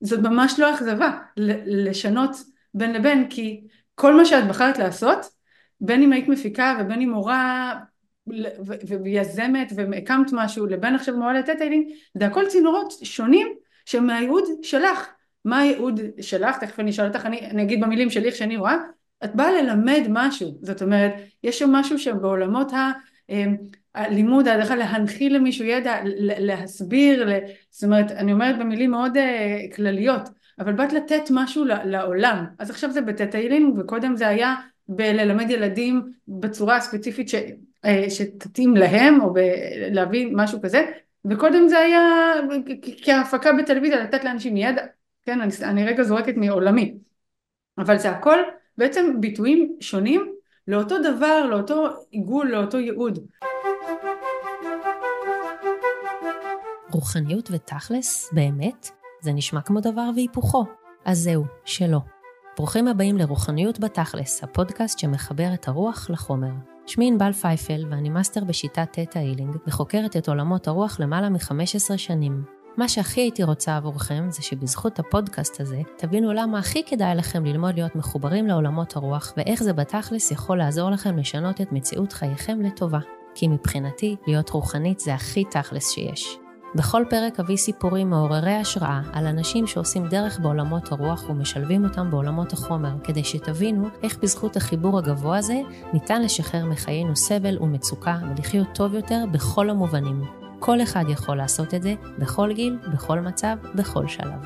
זאת ממש לא אכזבה לשנות בין לבין כי כל מה שאת בחרת לעשות בין אם היית מפיקה ובין אם מורה ויזמת והקמת משהו לבין עכשיו מורה לטטיילינג זה הכל צינורות שונים שהם מהייעוד שלך. מה הייעוד שלך? תכף אני אשאל אותך אני, אני אגיד במילים שלי איך שאני רואה. את באה ללמד משהו. זאת אומרת יש שם משהו שבעולמות ה... אמ, הלימוד, ההדרכה, להנחיל למישהו ידע, להסביר, זאת אומרת, אני אומרת במילים מאוד uh, כלליות, אבל באת לתת משהו לעולם, אז עכשיו זה בטטיילינג וקודם זה היה בללמד ילדים בצורה הספציפית ש, uh, שתתאים להם או להביא משהו כזה, וקודם זה היה כהפקה בטלוויזיה לתת לאנשים ידע, כן, אני, אני רגע זורקת מעולמי, אבל זה הכל בעצם ביטויים שונים לאותו דבר, לאותו עיגול, לאותו ייעוד. רוחניות ותכלס, באמת, זה נשמע כמו דבר והיפוכו. אז זהו, שלא. ברוכים הבאים לרוחניות בתכלס, הפודקאסט שמחבר את הרוח לחומר. שמי ענבל פייפל ואני מאסטר בשיטת תטא הילינג וחוקרת את עולמות הרוח למעלה מ-15 שנים. מה שהכי הייתי רוצה עבורכם זה שבזכות הפודקאסט הזה תבינו למה הכי כדאי לכם ללמוד להיות מחוברים לעולמות הרוח ואיך זה בתכלס יכול לעזור לכם לשנות את מציאות חייכם לטובה. כי מבחינתי, להיות רוחנית זה הכי תכלס שיש. בכל פרק אביא סיפורים מעוררי השראה על אנשים שעושים דרך בעולמות הרוח ומשלבים אותם בעולמות החומר, כדי שתבינו איך בזכות החיבור הגבוה הזה ניתן לשחרר מחיינו סבל ומצוקה ולחיות טוב יותר בכל המובנים. כל אחד יכול לעשות את זה, בכל גיל, בכל מצב, בכל שלב.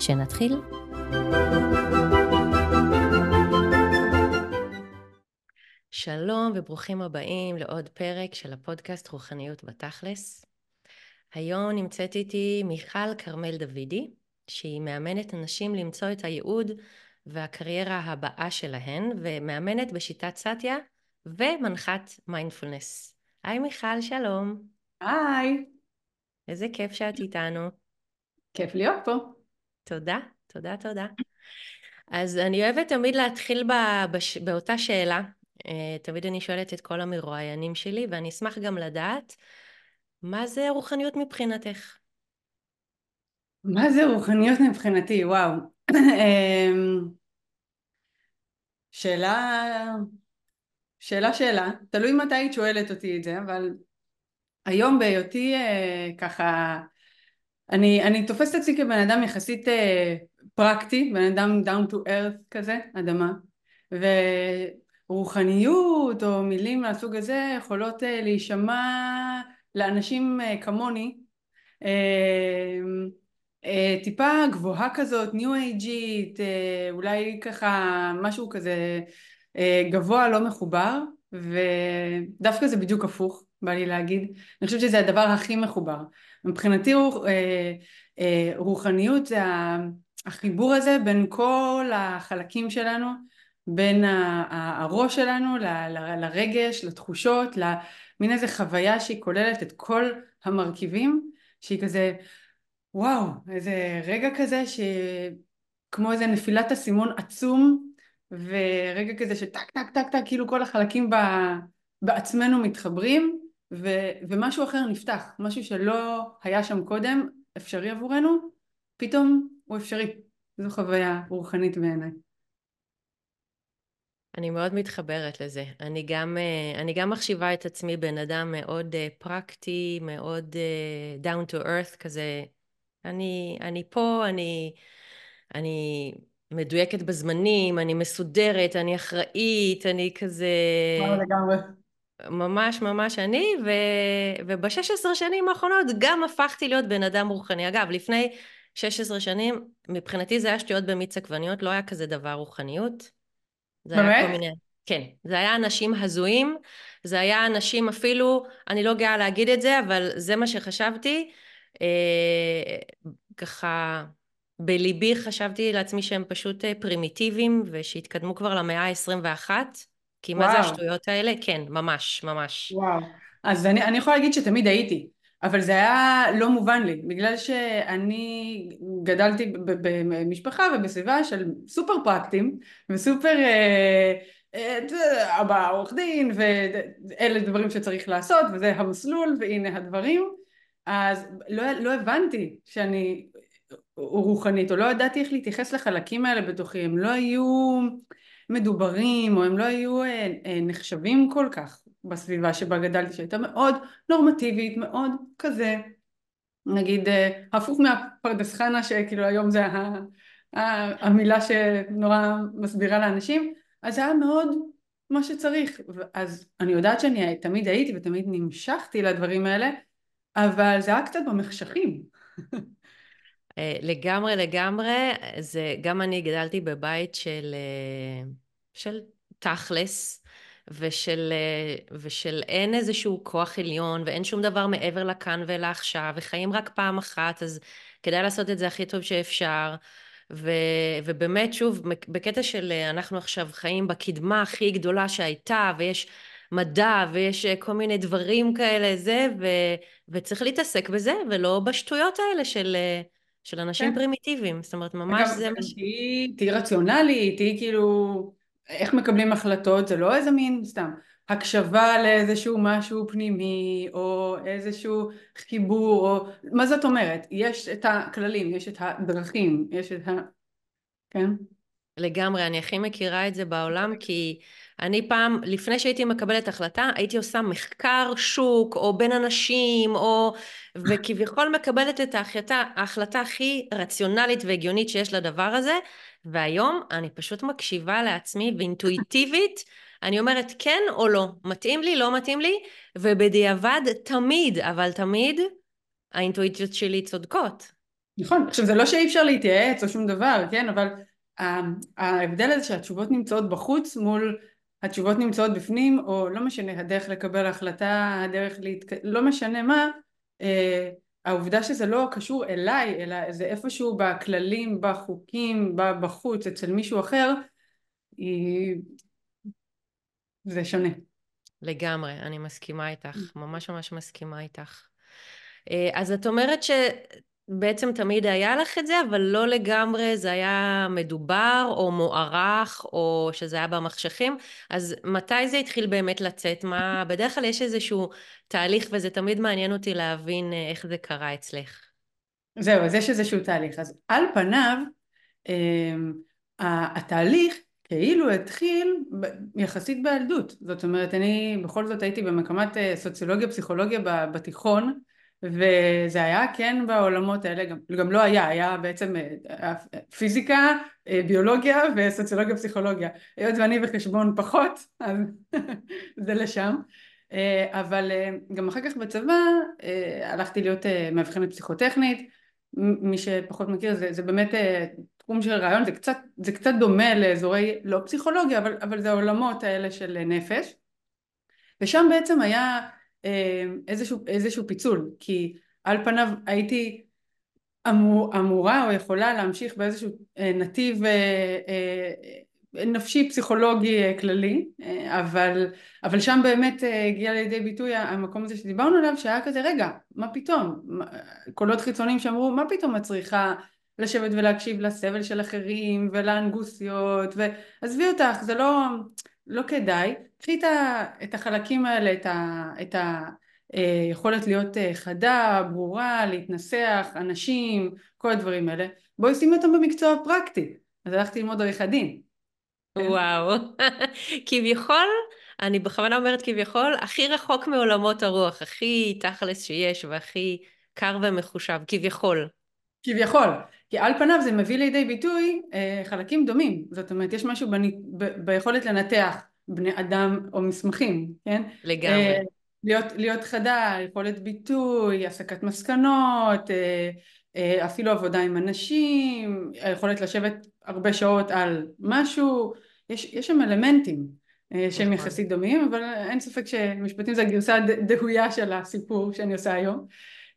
שנתחיל? שלום וברוכים הבאים לעוד פרק של הפודקאסט רוחניות בתכלס. היום נמצאת איתי מיכל כרמל דוידי, שהיא מאמנת אנשים למצוא את הייעוד והקריירה הבאה שלהן, ומאמנת בשיטת סטיה ומנחת מיינדפולנס. היי מיכל, שלום. היי. איזה כיף שאת איתנו. כיף להיות פה. תודה, תודה, תודה. אז אני אוהבת תמיד להתחיל בש... באותה שאלה. אה, תמיד אני שואלת את כל המרואיינים שלי, ואני אשמח גם לדעת מה זה רוחניות מבחינתך? מה זה רוחניות מבחינתי? וואו. אמ, שאלה, שאלה שאלה, תלוי מתי היית שואלת אותי את זה, אבל היום בהיותי אה, ככה, אני, אני תופסת עצמי כבן אדם יחסית אה, פרקטי, בן אדם down to earth כזה, אדמה, ורוחניות או מילים מהסוג הזה יכולות אה, להישמע לאנשים אה, כמוני אה, אה, טיפה גבוהה כזאת, ניו אייג'ית, אולי ככה משהו כזה גבוה לא מחובר ודווקא זה בדיוק הפוך בא לי להגיד, אני חושבת שזה הדבר הכי מחובר. מבחינתי רוחניות זה החיבור הזה בין כל החלקים שלנו, בין הראש שלנו לרגש, לתחושות, מין איזה חוויה שהיא כוללת את כל המרכיבים, שהיא כזה, וואו, איזה רגע כזה שכמו איזה נפילת אסימון עצום, ורגע כזה שטק טק טק טק, כאילו כל החלקים ב... בעצמנו מתחברים, ו... ומשהו אחר נפתח, משהו שלא היה שם קודם, אפשרי עבורנו, פתאום הוא אפשרי. זו חוויה רוחנית בעיניי. אני מאוד מתחברת לזה. אני גם, אה, אני גם מחשיבה את עצמי בן אדם מאוד אה, פרקטי, מאוד אה, down to earth כזה. אני, אני פה, אני, אני מדויקת בזמנים, אני מסודרת, אני אחראית, אני כזה... לגמרי. ממש ממש אני, ו... וב-16 שנים האחרונות גם הפכתי להיות בן אדם רוחני. אגב, לפני 16 שנים, מבחינתי זה היה שטויות במיץ עגבניות, לא היה כזה דבר רוחניות. זה באמת? היה כל מיני... כן, זה היה אנשים הזויים, זה היה אנשים אפילו, אני לא גאה להגיד את זה, אבל זה מה שחשבתי. אה, ככה, בליבי חשבתי לעצמי שהם פשוט אה, פרימיטיביים, ושהתקדמו כבר למאה ה-21, כי וואו. מה זה השטויות האלה? כן, ממש, ממש. וואו. אז אני, אני יכולה להגיד שתמיד הייתי. אבל זה היה לא מובן לי, בגלל שאני גדלתי במשפחה ובסביבה של סופר פרקטים וסופר אה, אה, אבא עורך דין ואלה דברים שצריך לעשות וזה המסלול והנה הדברים אז לא, לא הבנתי שאני רוחנית, או לא ידעתי איך להתייחס לחלקים האלה בתוכי, הם לא היו מדוברים, או הם לא היו אה, אה, נחשבים כל כך בסביבה שבה גדלתי, שהייתה מאוד נורמטיבית, מאוד כזה, נגיד אה, הפוך מהפרדס חנה, שכאילו היום זה המילה שנורא מסבירה לאנשים, אז זה היה מאוד מה שצריך, אז אני יודעת שאני תמיד הייתי ותמיד נמשכתי לדברים האלה, אבל זה היה קצת במחשכים. אה, לגמרי לגמרי, זה גם אני גדלתי בבית של, אה, של תכלס ושל, אה, ושל אין איזשהו כוח עליון ואין שום דבר מעבר לכאן ולעכשיו וחיים רק פעם אחת אז כדאי לעשות את זה הכי טוב שאפשר. ו, ובאמת שוב בקטע של אנחנו עכשיו חיים בקדמה הכי גדולה שהייתה ויש מדע ויש כל מיני דברים כאלה זה ו, וצריך להתעסק בזה ולא בשטויות האלה של של אנשים כן. פרימיטיביים, זאת אומרת ממש אגב, זה מה ש... תהיי רציונלי, תהיי כאילו, איך מקבלים החלטות, זה לא איזה מין, סתם, הקשבה לאיזשהו משהו פנימי, או איזשהו חיבור, או, מה זאת אומרת? יש את הכללים, יש את הדרכים, יש את ה... כן? לגמרי, אני הכי מכירה את זה בעולם, כי אני פעם, לפני שהייתי מקבלת החלטה, הייתי עושה מחקר שוק, או בין אנשים, או... וכביכול מקבלת את ההחלטה, ההחלטה הכי רציונלית והגיונית שיש לדבר הזה, והיום אני פשוט מקשיבה לעצמי, ואינטואיטיבית, אני אומרת כן או לא, מתאים לי, לא מתאים לי, ובדיעבד תמיד, אבל תמיד, האינטואיציות שלי צודקות. נכון, עכשיו זה לא שאי אפשר להתייעץ או שום דבר, כן, אבל ההבדל הזה שהתשובות נמצאות בחוץ מול התשובות נמצאות בפנים, או לא משנה, הדרך לקבל החלטה, הדרך להתק... לא משנה מה, אה, העובדה שזה לא קשור אליי, אלא זה איפשהו בכללים, בחוקים, בחוץ, אצל מישהו אחר, היא... זה שונה. לגמרי, אני מסכימה איתך, ממש ממש מסכימה איתך. אה, אז את אומרת ש... בעצם תמיד היה לך את זה, אבל לא לגמרי זה היה מדובר או מוערך או שזה היה במחשכים. אז מתי זה התחיל באמת לצאת? מה... בדרך כלל יש איזשהו תהליך וזה תמיד מעניין אותי להבין אה, איך זה קרה אצלך. זהו, אז יש איזשהו תהליך. אז על פניו, אמ, התהליך כאילו התחיל יחסית בילדות. זאת אומרת, אני בכל זאת הייתי במקמת אה, סוציולוגיה פסיכולוגיה בתיכון, וזה היה כן בעולמות האלה, גם, גם לא היה, היה בעצם אה, פיזיקה, אה, ביולוגיה וסוציולוגיה פסיכולוגיה. היות ואני בחשבון פחות, אז זה לשם. אה, אבל גם אחר כך בצבא הלכתי להיות מאבחנת פסיכוטכנית, מי שפחות מכיר זה, זה באמת תחום של רעיון, זה קצת, זה קצת דומה לאזורי, לא פסיכולוגיה, אבל, אבל זה העולמות האלה של נפש. ושם בעצם היה אה, איזשהו, איזשהו פיצול, כי על פניו הייתי אמור, אמורה או יכולה להמשיך באיזשהו אה, נתיב אה, נפשי פסיכולוגי כללי, אבל, אבל שם באמת הגיע לידי ביטוי המקום הזה שדיברנו עליו שהיה כזה רגע מה פתאום? קולות חיצוניים שאמרו מה פתאום את צריכה לשבת ולהקשיב לסבל של אחרים ולאנגוסיות? ועזבי אותך זה לא לא כדאי, קחי את החלקים האלה, את היכולת אה, להיות אה, חדה, ברורה, להתנסח, אנשים, כל הדברים האלה, בואי שימי אותם במקצוע פרקטי. אז הלכתי ללמוד עריכת דין. וואו, כביכול, אני בכוונה אומרת כביכול, הכי רחוק מעולמות הרוח, הכי תכלס שיש והכי קר ומחושב, כביכול. כביכול, כי על פניו זה מביא לידי ביטוי אה, חלקים דומים, זאת אומרת יש משהו בנ... ב... ביכולת לנתח בני אדם או מסמכים, כן? לגמרי. אה, להיות, להיות חדה, יכולת ביטוי, הסקת מסקנות, אה, אה, אפילו עבודה עם אנשים, היכולת לשבת הרבה שעות על משהו, יש, יש שם אלמנטים אה, שהם נכון. יחסית דומים, אבל אין ספק שמשפטים זה הגרסה הדהויה של הסיפור שאני עושה היום.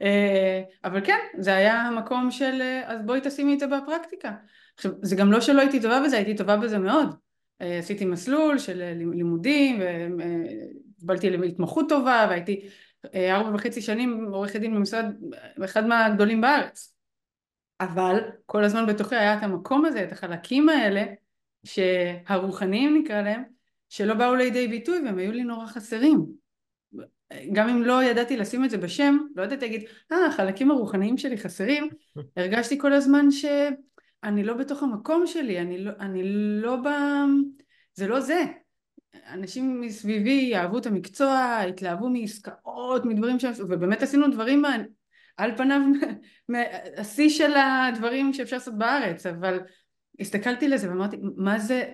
אה, אבל כן, זה היה המקום של אה, אז בואי תשימי את זה בפרקטיקה. עכשיו, זה גם לא שלא הייתי טובה בזה, הייתי טובה בזה מאוד. אה, עשיתי מסלול של לימודים, וקיבלתי התמחות טובה, והייתי ארבע וחצי שנים עורכת דין במשרד, אחד מהגדולים בארץ. אבל כל הזמן בתוכי היה את המקום הזה, את החלקים האלה, שהרוחניים נקרא להם, שלא באו לידי ביטוי והם היו לי נורא חסרים. גם אם לא ידעתי לשים את זה בשם, לא ידעתי להגיד, אה, החלקים הרוחניים שלי חסרים, הרגשתי כל הזמן שאני לא בתוך המקום שלי, אני לא, אני לא ב... זה לא זה. אנשים מסביבי יאהבו את המקצוע, התלהבו מעסקאות, מדברים שם, ובאמת עשינו דברים על פניו השיא של הדברים שאפשר לעשות בארץ, אבל הסתכלתי לזה ואמרתי, מה זה,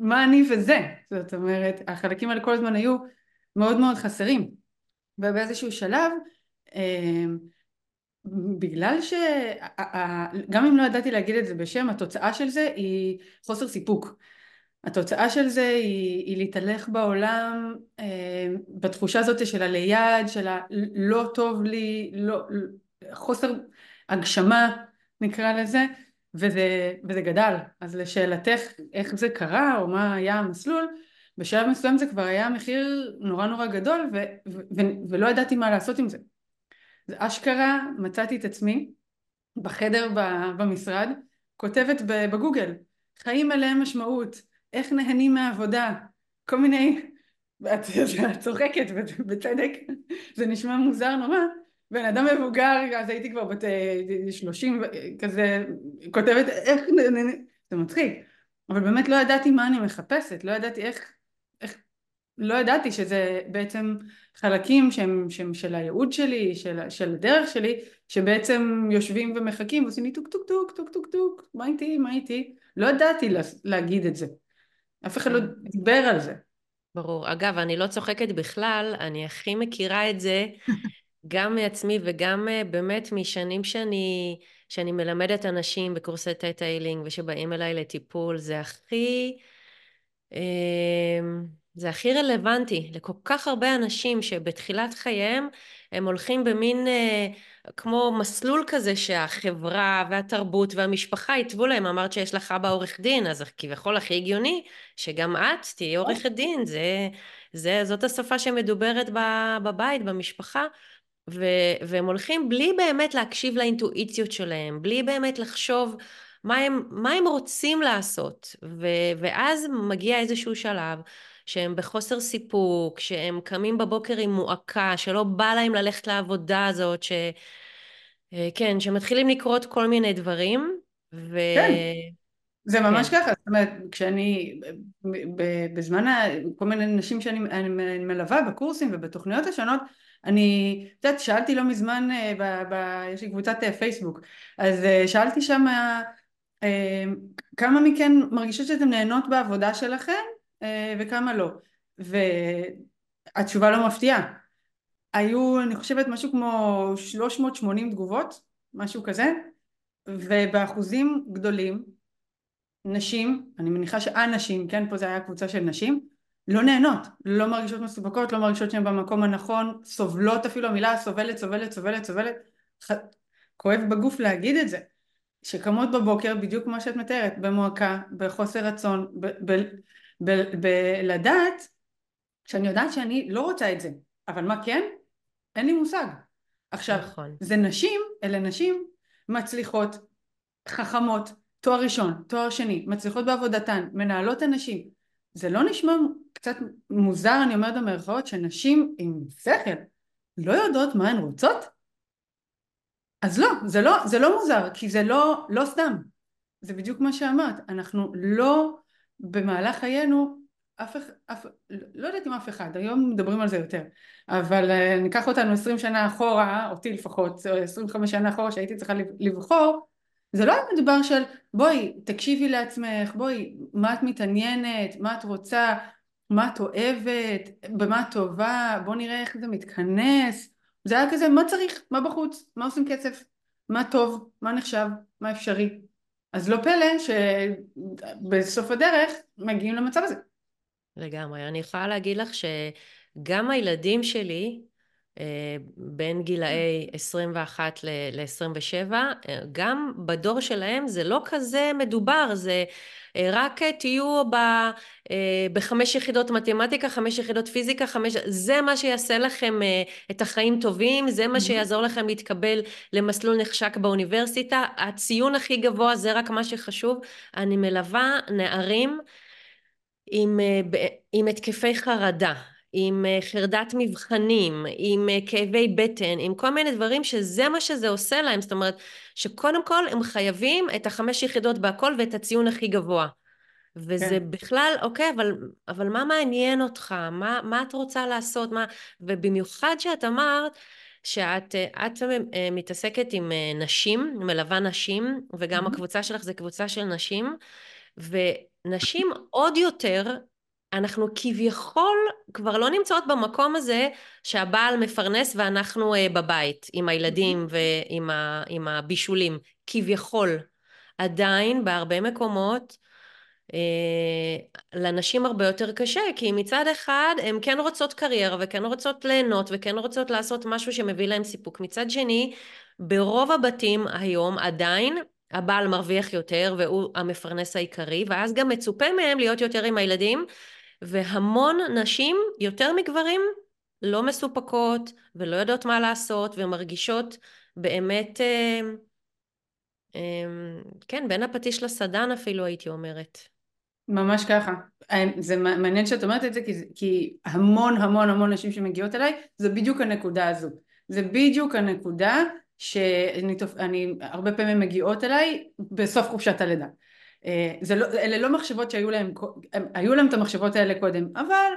מה אני וזה? זאת אומרת, החלקים האלה כל הזמן היו מאוד מאוד חסרים. ובאיזשהו שלב, אמ, בגלל ש... גם אם לא ידעתי להגיד את זה בשם, התוצאה של זה היא חוסר סיפוק. התוצאה של זה היא, היא להתהלך בעולם אה, בתחושה הזאת של הליד, של הלא טוב לי, לא, חוסר הגשמה נקרא לזה, וזה, וזה גדל. אז לשאלתך איך זה קרה או מה היה המסלול, בשלב מסוים זה כבר היה מחיר נורא נורא גדול ו, ו, ו, ולא ידעתי מה לעשות עם זה. זה אשכרה מצאתי את עצמי בחדר במשרד כותבת בגוגל חיים מלאי משמעות איך נהנים מהעבודה, כל מיני, את צוחקת בצדק, זה נשמע מוזר נורא, בן אדם מבוגר, אז הייתי כבר בת אה, שלושים כזה, כותבת איך, זה מצחיק, אבל באמת לא ידעתי מה אני מחפשת, לא ידעתי איך, איך לא ידעתי שזה בעצם חלקים שהם, שהם של הייעוד שלי, של, של הדרך שלי, שבעצם יושבים ומחכים ועושים לי טוק טוק טוק טוק טוק טוק, מה איתי, מה איתי, לא ידעתי לה, להגיד את זה. אף אחד לא כן. דיבר על זה. ברור. אגב, אני לא צוחקת בכלל, אני הכי מכירה את זה, גם מעצמי וגם אה, באמת משנים שאני, שאני מלמדת אנשים בקורסי תטא הילינג ושבאים אליי לטיפול, זה הכי... אה, זה הכי רלוונטי לכל כך הרבה אנשים שבתחילת חייהם הם הולכים במין אה, כמו מסלול כזה שהחברה והתרבות והמשפחה יתבו להם, אמרת שיש לך אבא עורך דין, אז כביכול הכי הגיוני שגם את תהיי עורכת דין, זה, זה, זאת השפה שמדוברת בבית, במשפחה, ו, והם הולכים בלי באמת להקשיב לאינטואיציות שלהם, בלי באמת לחשוב מה הם, מה הם רוצים לעשות, ו, ואז מגיע איזשהו שלב שהם בחוסר סיפוק, שהם קמים בבוקר עם מועקה, שלא בא להם ללכת לעבודה הזאת, ש... אה, כן, שמתחילים לקרות כל מיני דברים, ו... כן, זה ממש כן. ככה, זאת אומרת, כשאני, בזמן, כל מיני נשים שאני מלווה בקורסים ובתוכניות השונות, אני, את יודעת, שאלתי לא מזמן, אה, ב, ב, יש לי קבוצת אה, פייסבוק, אז שאלתי שם כמה מכן מרגישות שאתן נהנות בעבודה שלכם אה, וכמה לא. והתשובה לא מפתיעה. היו אני חושבת משהו כמו 380 תגובות, משהו כזה, ובאחוזים גדולים נשים, אני מניחה שהנשים, כן פה זה היה קבוצה של נשים, לא נהנות, לא מרגישות מסופקות, לא מרגישות שהן במקום הנכון, סובלות אפילו, המילה סובלת, סובלת, סובלת, סובלת, ח... כואב בגוף להגיד את זה, שקמות בבוקר בדיוק כמו שאת מתארת, במועקה, בחוסר רצון. בלדעת שאני יודעת שאני לא רוצה את זה, אבל מה כן? אין לי מושג. עכשיו, נכון. זה נשים, אלה נשים מצליחות, חכמות, תואר ראשון, תואר שני, מצליחות בעבודתן, מנהלות אנשים. זה לא נשמע קצת מוזר, אני אומרת במרכאות, שנשים עם שכל לא יודעות מה הן רוצות? אז לא, זה לא, זה לא מוזר, כי זה לא, לא סתם. זה בדיוק מה שאמרת, אנחנו לא במהלך חיינו אף אחד, לא יודעת אם אף אחד, היום מדברים על זה יותר, אבל uh, ניקח אותנו עשרים שנה אחורה, אותי לפחות, עשרים וחמש שנה אחורה שהייתי צריכה לבחור, זה לא היה מדובר של בואי תקשיבי לעצמך, בואי מה את מתעניינת, מה את רוצה, מה את אוהבת, במה את טובה, בוא נראה איך זה מתכנס, זה היה כזה מה צריך, מה בחוץ, מה עושים כסף, מה טוב, מה נחשב, מה אפשרי, אז לא פלא שבסוף הדרך מגיעים למצב הזה. לגמרי. אני יכולה להגיד לך שגם הילדים שלי, בין גילאי 21 ל-27, אה, גם בדור שלהם זה לא כזה מדובר, זה אה, רק תהיו ב, בחמש יחידות מתמטיקה, חמש יחידות פיזיקה, חמש... זה מה שיעשה לכם את החיים טובים, זה מה שיעזור לכם להתקבל למסלול נחשק באוניברסיטה. הציון הכי גבוה זה רק מה שחשוב. אני מלווה נערים עם, עם התקפי חרדה. עם אה, חרדת מבחנים, עם אה, כאבי בטן, עם כל מיני דברים שזה מה שזה עושה להם, זאת אומרת שקודם כל הם חייבים את החמש יחידות בהכל ואת הציון הכי גבוה. וזה כן. בכלל, אוקיי, אבל, אבל מה מעניין אותך? מה, מה את רוצה לעשות? מה... ובמיוחד שאת אמרת שאת את מתעסקת עם נשים, מלווה נשים, וגם mm-hmm. הקבוצה שלך זה קבוצה של נשים, ונשים עוד יותר אנחנו כביכול כבר לא נמצאות במקום הזה שהבעל מפרנס ואנחנו uh, בבית עם הילדים ועם ה, עם הבישולים, כביכול. עדיין בהרבה מקומות uh, לנשים הרבה יותר קשה, כי מצד אחד הן כן רוצות קריירה וכן רוצות ליהנות וכן רוצות לעשות משהו שמביא להן סיפוק. מצד שני, ברוב הבתים היום עדיין הבעל מרוויח יותר והוא המפרנס העיקרי, ואז גם מצופה מהם להיות יותר עם הילדים. והמון נשים, יותר מגברים, לא מסופקות ולא יודעות מה לעשות ומרגישות באמת, אה, אה, כן, בין הפטיש לסדן אפילו הייתי אומרת. ממש ככה. זה מעניין שאת אומרת את זה כי, כי המון המון המון נשים שמגיעות אליי זה בדיוק הנקודה הזו. זה בדיוק הנקודה שאני הרבה פעמים מגיעות אליי בסוף חופשת הלידה. אה, לא, אלה לא מחשבות שהיו להם, היו להם את המחשבות האלה קודם, אבל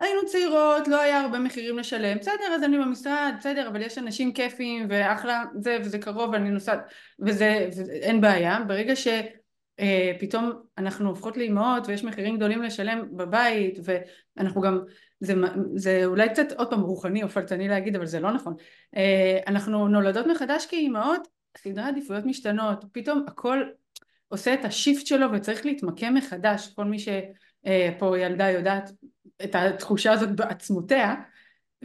היינו צעירות, לא היה הרבה מחירים לשלם, בסדר אז אני במשרד, בסדר אבל יש אנשים כיפים ואחלה זה וזה קרוב ואני נוסעת וזה, אין בעיה, ברגע שפתאום אה, אנחנו הופכות לאימהות ויש מחירים גדולים לשלם בבית ואנחנו גם, זה, זה אולי קצת עוד פעם רוחני או פלטני להגיד אבל זה לא נכון, אה, אנחנו נולדות מחדש כאימהות, סדרי עדיפויות משתנות, פתאום הכל עושה את השיפט שלו וצריך להתמקם מחדש, כל מי שפה ילדה יודעת את התחושה הזאת בעצמותיה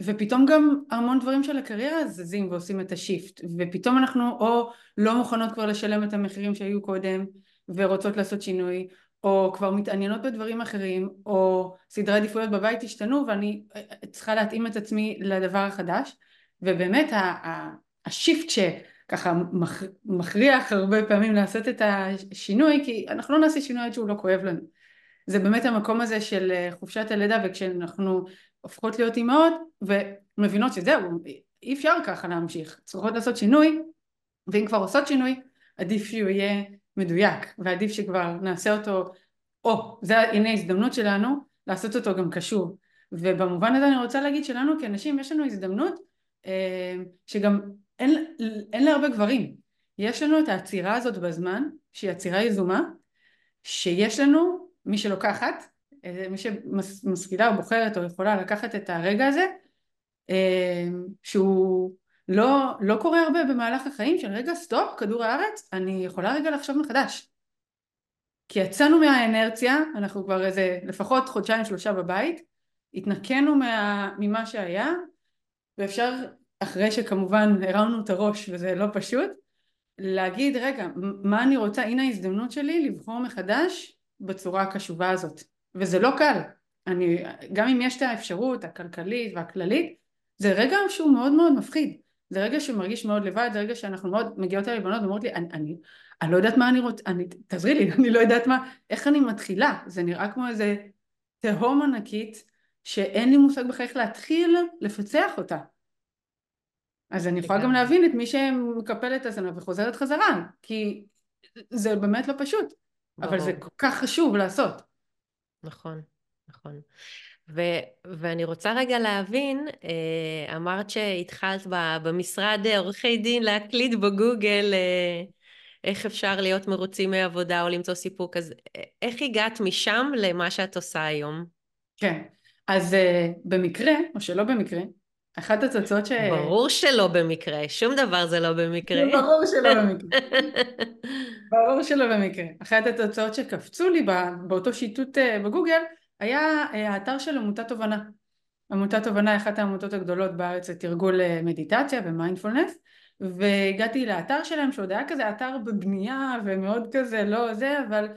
ופתאום גם המון דברים של הקריירה זזים ועושים את השיפט ופתאום אנחנו או לא מוכנות כבר לשלם את המחירים שהיו קודם ורוצות לעשות שינוי או כבר מתעניינות בדברים אחרים או סדרי עדיפויות בבית השתנו ואני צריכה להתאים את עצמי לדבר החדש ובאמת השיפט ש... ככה מכריח הרבה פעמים לעשות את השינוי כי אנחנו לא נעשה שינוי עד שהוא לא כואב לנו. זה באמת המקום הזה של אה, חופשת הלידה וכשאנחנו הופכות להיות אימהות ומבינות שזהו אי אפשר ככה להמשיך. צריכות לעשות שינוי ואם כבר עושות שינוי עדיף שהוא יהיה מדויק ועדיף שכבר נעשה אותו או זה הנה הזדמנות שלנו לעשות אותו גם קשור. ובמובן הזה אני רוצה להגיד שלנו כאנשים יש לנו הזדמנות אה, שגם אין, אין להרבה גברים. יש לנו את העצירה הזאת בזמן, שהיא עצירה יזומה, שיש לנו, מי שלוקחת, אה, מי שמשכילה או בוחרת או יכולה לקחת את הרגע הזה, אה, שהוא לא, לא קורה הרבה במהלך החיים של רגע סטופ, כדור הארץ, אני יכולה רגע לחשוב מחדש. כי יצאנו מהאנרציה, אנחנו כבר איזה לפחות חודשיים שלושה בבית, התנקנו מה, ממה שהיה, ואפשר אחרי שכמובן הרמנו את הראש וזה לא פשוט, להגיד רגע מה אני רוצה, הנה ההזדמנות שלי לבחור מחדש בצורה הקשובה הזאת. וזה לא קל, אני, גם אם יש את האפשרות הכלכלית והכללית זה רגע שהוא מאוד מאוד מפחיד. זה רגע שמרגיש מאוד לבד, זה רגע שאנחנו מאוד מגיעות אליי בנות ואומרות לי אני, אני, אני לא יודעת מה אני רוצה, תעזרי לי, אני לא יודעת מה, איך אני מתחילה, זה נראה כמו איזה תהום ענקית שאין לי מושג בכלל איך להתחיל לפצח אותה אז אני יכולה גם להבין את מי שמקפל את הזנב וחוזרת חזרה, כי זה באמת לא פשוט, אבל זה כל כך חשוב לעשות. נכון, נכון. ו- ואני רוצה רגע להבין, אה, אמרת שהתחלת במשרד עורכי דין להקליד בגוגל אה, איך אפשר להיות מרוצים מעבודה או למצוא סיפוק, אז אה, איך הגעת משם למה שאת עושה היום? כן, אז במקרה, או שלא במקרה, אחת התוצאות ש... ברור שלא במקרה, שום דבר זה לא במקרה. ברור שלא במקרה. ברור שלא במקרה. אחת התוצאות שקפצו לי באותו שיטוט אה, בגוגל היה אה, האתר של עמותת תובנה. עמותת תובנה היא אחת העמותות הגדולות בארץ לתרגול אה, מדיטציה ומיינדפולנס והגעתי לאתר שלהם שעוד היה כזה אתר בבנייה ומאוד כזה לא זה אבל,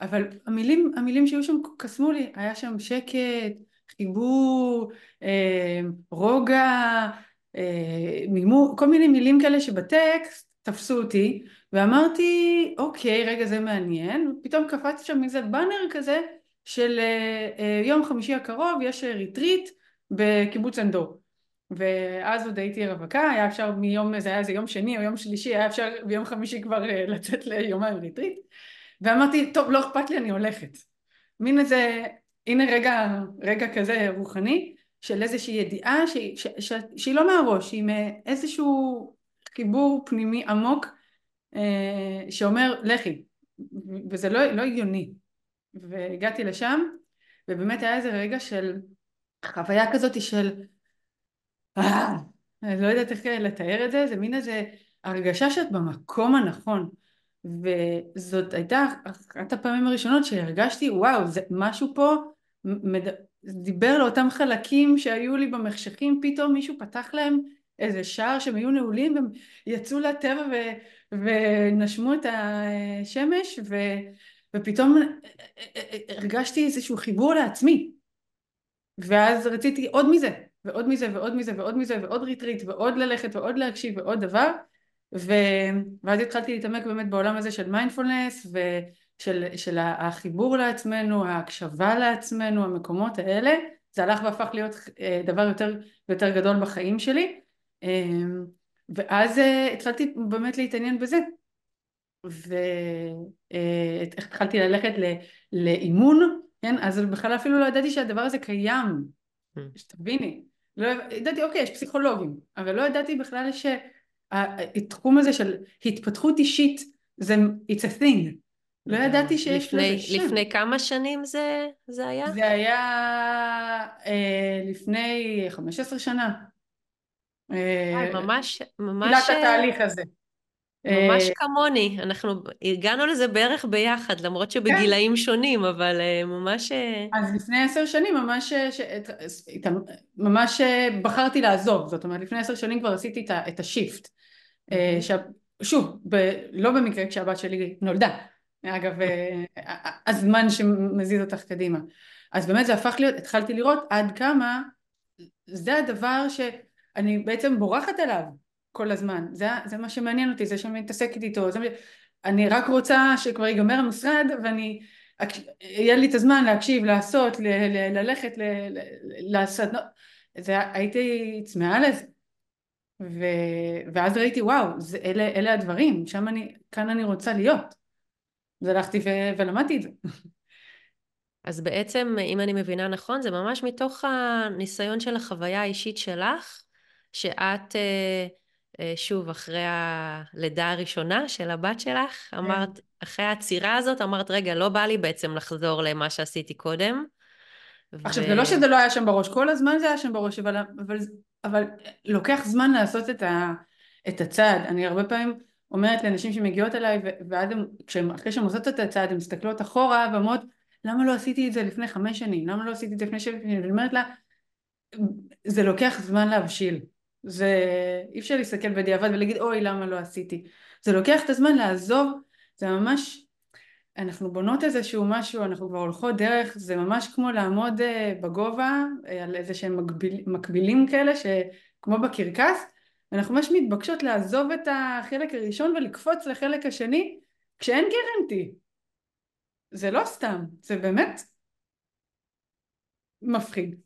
אבל המילים, המילים שהיו שם קסמו לי, היה שם שקט חיבור, אה, רוגע, אה, מימו, כל מיני מילים כאלה שבטקסט תפסו אותי ואמרתי אוקיי רגע זה מעניין פתאום קפץ שם איזה באנר כזה של אה, יום חמישי הקרוב יש ריטריט בקיבוץ עין דור. ואז עוד הייתי רווקה, היה אפשר מיום, זה היה איזה יום שני או יום שלישי, היה אפשר ביום חמישי כבר לצאת ליומיים ריטריט. ואמרתי, טוב, לא אכפת לי, אני הולכת. מין איזה, הנה רגע, רגע כזה רוחני, של איזושהי ידיעה שהיא לא מהראש, היא מאיזשהו חיבור פנימי עמוק אה, שאומר, לכי. וזה לא, לא הגיוני. והגעתי לשם, ובאמת היה איזה רגע של חוויה כזאת של אה, אני לא יודעת איך לתאר את זה, זה מין איזה הרגשה שאת במקום הנכון. וזאת הייתה אחת הפעמים הראשונות שהרגשתי, וואו, זה משהו פה מד... דיבר לאותם חלקים שהיו לי במחשכים, פתאום מישהו פתח להם איזה שער שהם היו נעולים והם יצאו לטבע ו... ונשמו את השמש ו... ופתאום הרגשתי איזשהו חיבור לעצמי. ואז רציתי עוד מזה ועוד מזה ועוד מזה ועוד מזה ועוד retreat ועוד ללכת ועוד להקשיב ועוד דבר ו... ואז התחלתי להתעמק באמת בעולם הזה של מיינדפולנס ושל של החיבור לעצמנו, ההקשבה לעצמנו, המקומות האלה. זה הלך והפך להיות אה, דבר יותר ויותר גדול בחיים שלי. אה, ואז אה, התחלתי באמת להתעניין בזה. והתחלתי ללכת לאימון, כן? אז בכלל אפילו לא ידעתי שהדבר הזה קיים, mm. שתביני, לא ידעתי אוקיי יש פסיכולוגים אבל לא ידעתי בכלל שהתחום הזה של התפתחות אישית זה it's a thing לא ידעתי שיש לפני, לזה שם. לפני כמה שנים זה, זה היה? זה היה אה, לפני 15 שנה. אה, ממש, ממש... תחילת התהליך הזה. ממש אה, כמוני, אנחנו הגענו לזה בערך ביחד, למרות שבגילאים כן. שונים, אבל אה, ממש... אז לפני עשר שנים ממש, ש... ממש בחרתי לעזוב, זאת אומרת לפני עשר שנים כבר עשיתי את השיפט. ש... שוב, ב... לא במקרה כשהבת שלי נולדה, אגב הזמן שמזיז אותך קדימה. אז באמת זה הפך להיות, התחלתי לראות עד כמה זה הדבר שאני בעצם בורחת עליו. כל הזמן, זה, זה מה שמעניין אותי, זה שאני מתעסקת איתו, זה, אני רק רוצה שכבר ייגמר המשרד ואני, יהיה לי את הזמן להקשיב, לעשות, ל, ל, ללכת, ל, ל, לעשות, זה, הייתי צמאה לזה, ו, ואז ראיתי וואו, זה, אלה, אלה הדברים, שם אני, כאן אני רוצה להיות, אז הלכתי ו, ולמדתי את זה. אז בעצם, אם אני מבינה נכון, זה ממש מתוך הניסיון של החוויה האישית שלך, שאת אה, אה, שוב, אחרי הלידה הראשונה של הבת שלך, כן. אמרת, אחרי העצירה הזאת, אמרת, רגע, לא בא לי בעצם לחזור למה שעשיתי קודם. עכשיו, ו... זה לא שזה לא היה שם בראש, כל הזמן זה היה שם בראש, אבל, אבל, אבל לוקח זמן לעשות את, ה, את הצעד. אני הרבה פעמים אומרת לאנשים שמגיעות אליי, ואז אחרי שהן עושות את הצעד, הן מסתכלות אחורה ואומרות, למה לא עשיתי את זה לפני חמש שנים? למה לא עשיתי את זה לפני שבע שנים? ואני אומרת לה, זה לוקח זמן להבשיל. זה אי אפשר להסתכל בדיעבד ולהגיד אוי למה לא עשיתי זה לוקח את הזמן לעזוב זה ממש אנחנו בונות איזשהו משהו אנחנו כבר הולכות דרך זה ממש כמו לעמוד uh, בגובה uh, על איזה שהם מקביל, מקבילים כאלה שכמו בקרקס אנחנו ממש מתבקשות לעזוב את החלק הראשון ולקפוץ לחלק השני כשאין גרנטי זה לא סתם זה באמת מפחיד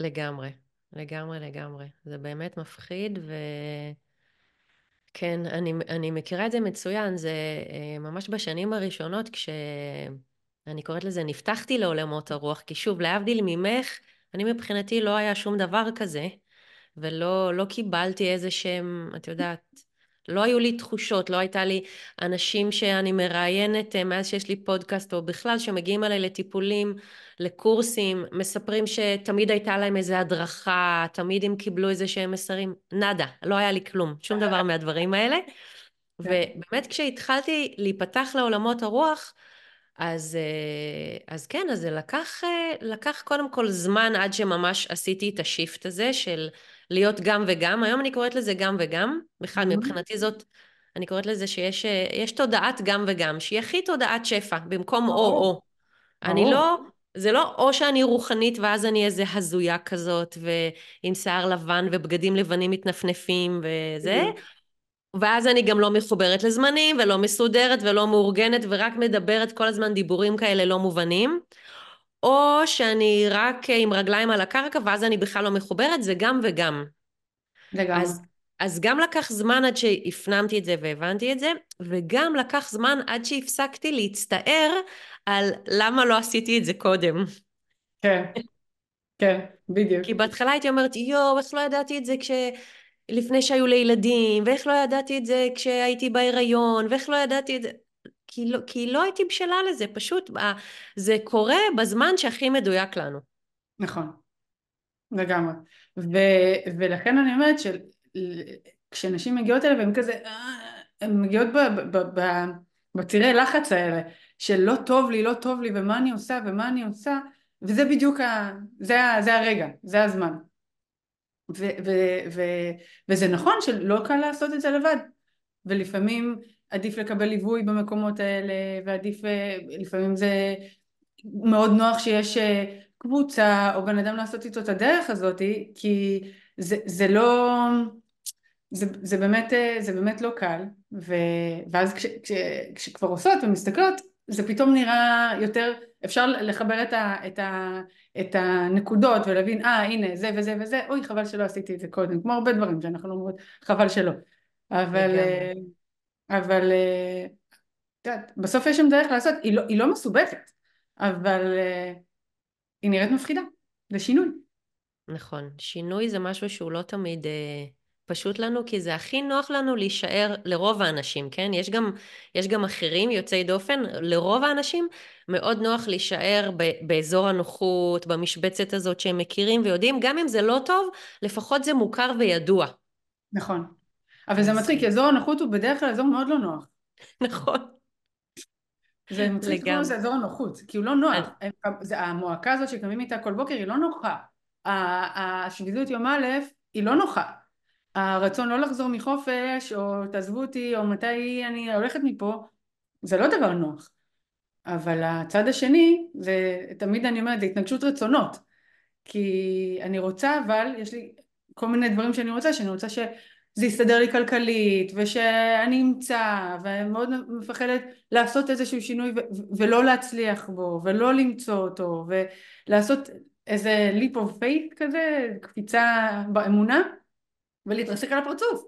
לגמרי לגמרי, לגמרי. זה באמת מפחיד, וכן, אני, אני מכירה את זה מצוין. זה אה, ממש בשנים הראשונות, כשאני קוראת לזה, נפתחתי לעולמות הרוח, כי שוב, להבדיל ממך, אני מבחינתי לא היה שום דבר כזה, ולא לא קיבלתי איזה שהם, את יודעת, לא היו לי תחושות, לא הייתה לי אנשים שאני מראיינת אה, מאז שיש לי פודקאסט, או בכלל שמגיעים אליי לטיפולים, לקורסים, מספרים שתמיד הייתה להם איזו הדרכה, תמיד הם קיבלו איזה שהם מסרים, נאדה, לא היה לי כלום, שום דבר מהדברים האלה. כן. ובאמת כשהתחלתי להיפתח לעולמות הרוח, אז, אה, אז כן, אז זה לקח, אה, לקח קודם כל זמן עד שממש עשיתי את השיפט הזה של להיות גם וגם. היום אני קוראת לזה גם וגם. בכלל, mm-hmm. מבחינתי זאת, אני קוראת לזה שיש אה, תודעת גם וגם, שהיא הכי תודעת שפע, במקום או-או. אני לא... זה לא או שאני רוחנית ואז אני איזה הזויה כזאת ועם שיער לבן ובגדים לבנים מתנפנפים וזה, ואז אני גם לא מחוברת לזמנים ולא מסודרת ולא מאורגנת ורק מדברת כל הזמן דיבורים כאלה לא מובנים, או שאני רק עם רגליים על הקרקע ואז אני בכלל לא מחוברת, זה גם וגם. לגמרי. אז, אז גם לקח זמן עד שהפנמתי את זה והבנתי את זה, וגם לקח זמן עד שהפסקתי להצטער על למה לא עשיתי את זה קודם. כן, כן, בדיוק. כי בהתחלה הייתי אומרת, יואו, איך לא ידעתי את זה כש... לפני שהיו לי ילדים, ואיך לא ידעתי את זה כשהייתי בהיריון, ואיך לא ידעתי את זה... כי לא, כי לא הייתי בשלה לזה, פשוט זה קורה בזמן שהכי מדויק לנו. נכון, לגמרי. ו, ולכן אני אומרת שכשנשים מגיעות אליי והן כזה, אה, הן מגיעות בצירי לחץ האלה, של לא טוב לי, לא טוב לי, ומה אני עושה, ומה אני עושה, וזה בדיוק, ה, זה, זה הרגע, זה הזמן. ו, ו, ו, וזה נכון שלא קל לעשות את זה לבד, ולפעמים עדיף לקבל ליווי במקומות האלה, ועדיף, אה, לפעמים זה מאוד נוח שיש אה, קבוצה או בן אדם לעשות איתו את הדרך הזאת, כי זה, זה לא, זה, זה, באמת, אה, זה באמת לא קל, ו, ואז כש, כש, כשכבר עושות ומסתכלות, זה פתאום נראה יותר, אפשר לחבר את, ה, את, ה, את הנקודות ולהבין, אה הנה זה וזה וזה, אוי חבל שלא עשיתי את זה קודם, כמו הרבה דברים שאנחנו אומרות, חבל שלא. אבל, אבל את יודעת, בסוף יש שם דרך לעשות, היא לא, היא לא מסובכת, אבל היא נראית מפחידה, זה שינוי. נכון, שינוי זה משהו שהוא לא תמיד אה, פשוט לנו, כי זה הכי נוח לנו להישאר לרוב האנשים, כן? יש גם, יש גם אחרים יוצאי דופן, לרוב האנשים מאוד נוח להישאר ב, באזור הנוחות, במשבצת הזאת שהם מכירים ויודעים, גם אם זה לא טוב, לפחות זה מוכר וידוע. נכון. אבל זה מצחיק, כי אזור הנוחות הוא בדרך כלל אזור מאוד לא נוח. נכון. זה מצחיק לקרוא לזה אזור הנוחות, כי הוא לא נוח. המועקה הזאת שקמים איתה כל בוקר היא לא נוחה. השביזות יום א' היא לא נוחה. הרצון לא לחזור מחופש, או תעזבו אותי, או מתי אני הולכת מפה, זה לא דבר נוח. אבל הצד השני, זה תמיד אני אומרת, זה התנגשות רצונות. כי אני רוצה, אבל יש לי כל מיני דברים שאני רוצה, שאני רוצה ש... זה יסתדר לי כלכלית, ושאני אמצא, ואני מאוד מפחדת לעשות איזשהו שינוי ו- ולא להצליח בו, ולא למצוא אותו, ולעשות איזה leap of faith כזה, קפיצה באמונה, ולהתרסק על הפרצוף.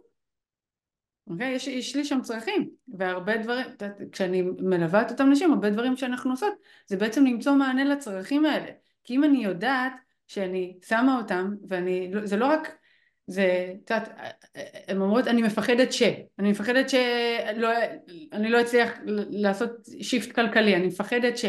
אוקיי? Okay? יש, יש לי שם צרכים, והרבה דברים, כשאני מלווה את אותם נשים, הרבה דברים שאנחנו עושות, זה בעצם למצוא מענה לצרכים האלה. כי אם אני יודעת שאני שמה אותם, ואני, זה לא רק זה, את יודעת, הן אומרות אני מפחדת ש, אני מפחדת שאני לא אצליח לעשות shift כלכלי, אני מפחדת ש,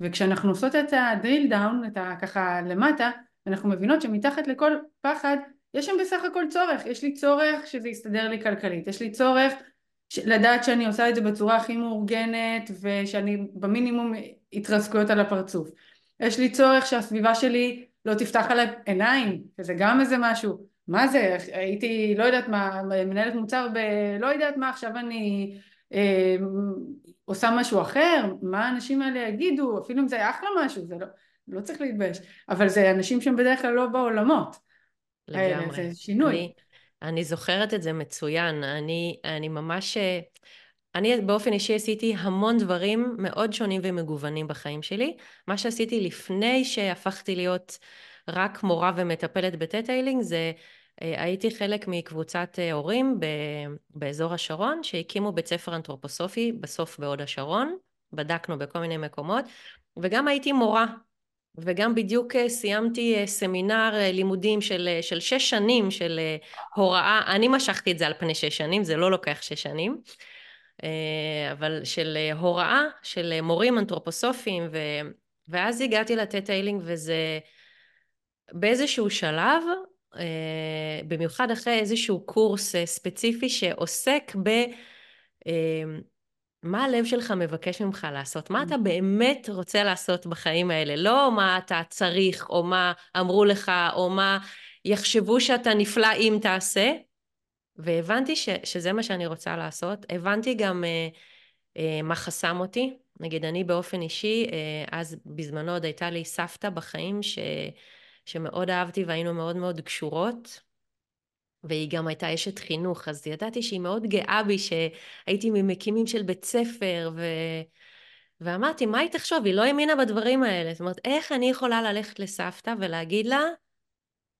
וכשאנחנו עושות את ה drill down, את ה... ככה למטה, אנחנו מבינות שמתחת לכל פחד יש שם בסך הכל צורך, יש לי צורך שזה יסתדר לי כלכלית, יש לי צורך לדעת שאני עושה את זה בצורה הכי מאורגנת ושאני במינימום התרסקויות על הפרצוף, יש לי צורך שהסביבה שלי לא תפתח עליי עיניים, שזה גם איזה משהו מה זה, הייתי לא יודעת מה, מנהלת מוצר ב... לא יודעת מה, עכשיו אני אה, עושה משהו אחר, מה האנשים האלה יגידו, אפילו אם זה היה אחלה משהו, זה לא, לא צריך להתבייש, אבל זה אנשים שהם בדרך כלל לא בעולמות. לגמרי. זה שינוי. אני, אני זוכרת את זה מצוין, אני, אני ממש... אני באופן אישי עשיתי המון דברים מאוד שונים ומגוונים בחיים שלי. מה שעשיתי לפני שהפכתי להיות רק מורה ומטפלת בטטיילינג זה אה, הייתי חלק מקבוצת אה, הורים באזור השרון שהקימו בית ספר אנתרופוסופי בסוף בהוד השרון, בדקנו בכל מיני מקומות וגם הייתי מורה וגם בדיוק אה, סיימתי סמינר לימודים של, של שש שנים של הוראה, אני משכתי את זה על פני שש שנים, זה לא לוקח שש שנים, אבל של הוראה של מורים אנתרופוסופיים ו, ואז הגעתי ל theta healing וזה באיזשהו שלב אה, במיוחד אחרי איזשהו קורס אה, ספציפי שעוסק ב... אה, מה הלב שלך מבקש ממך לעשות? מה אתה באמת רוצה לעשות בחיים האלה? לא מה אתה צריך, או מה אמרו לך, או מה יחשבו שאתה נפלא אם תעשה. והבנתי ש, שזה מה שאני רוצה לעשות. הבנתי גם אה, אה, מה חסם אותי. נגיד, אני באופן אישי, אה, אז בזמנו עוד הייתה לי סבתא בחיים ש... שמאוד אהבתי והיינו מאוד מאוד קשורות. והיא גם הייתה אשת חינוך, אז ידעתי שהיא מאוד גאה בי שהייתי ממקימים של בית ספר, ו... ואמרתי, מה היא תחשוב? היא לא האמינה בדברים האלה. זאת אומרת, איך אני יכולה ללכת לסבתא ולהגיד לה,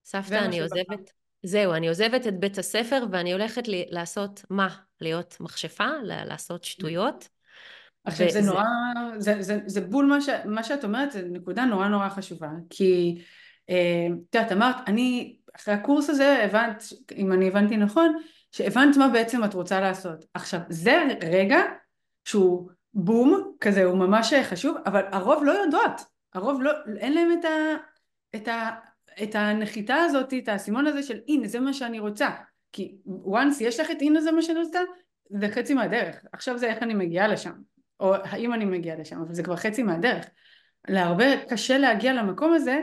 סבתא, אני עוזבת, זהו, אני עוזבת את בית הספר ואני הולכת לי, לעשות מה? להיות מכשפה? לעשות שטויות? עכשיו וזה... זה נורא, זה, זה, זה בול מה, ש, מה שאת אומרת, זו נקודה נורא נורא חשובה, כי את יודעת, אמרת, אני אחרי הקורס הזה הבנת, אם אני הבנתי נכון, שהבנת מה בעצם את רוצה לעשות. עכשיו, זה רגע שהוא בום, כזה, הוא ממש חשוב, אבל הרוב לא יודעות, הרוב לא, אין להם את, ה, את, ה, את הנחיתה הזאת, את האסימון הזה של הנה זה מה שאני רוצה, כי once יש לך את הנה זה מה שאני רוצה, זה חצי מהדרך, עכשיו זה איך אני מגיעה לשם, או האם אני מגיעה לשם, אבל זה כבר חצי מהדרך. להרבה קשה להגיע למקום הזה,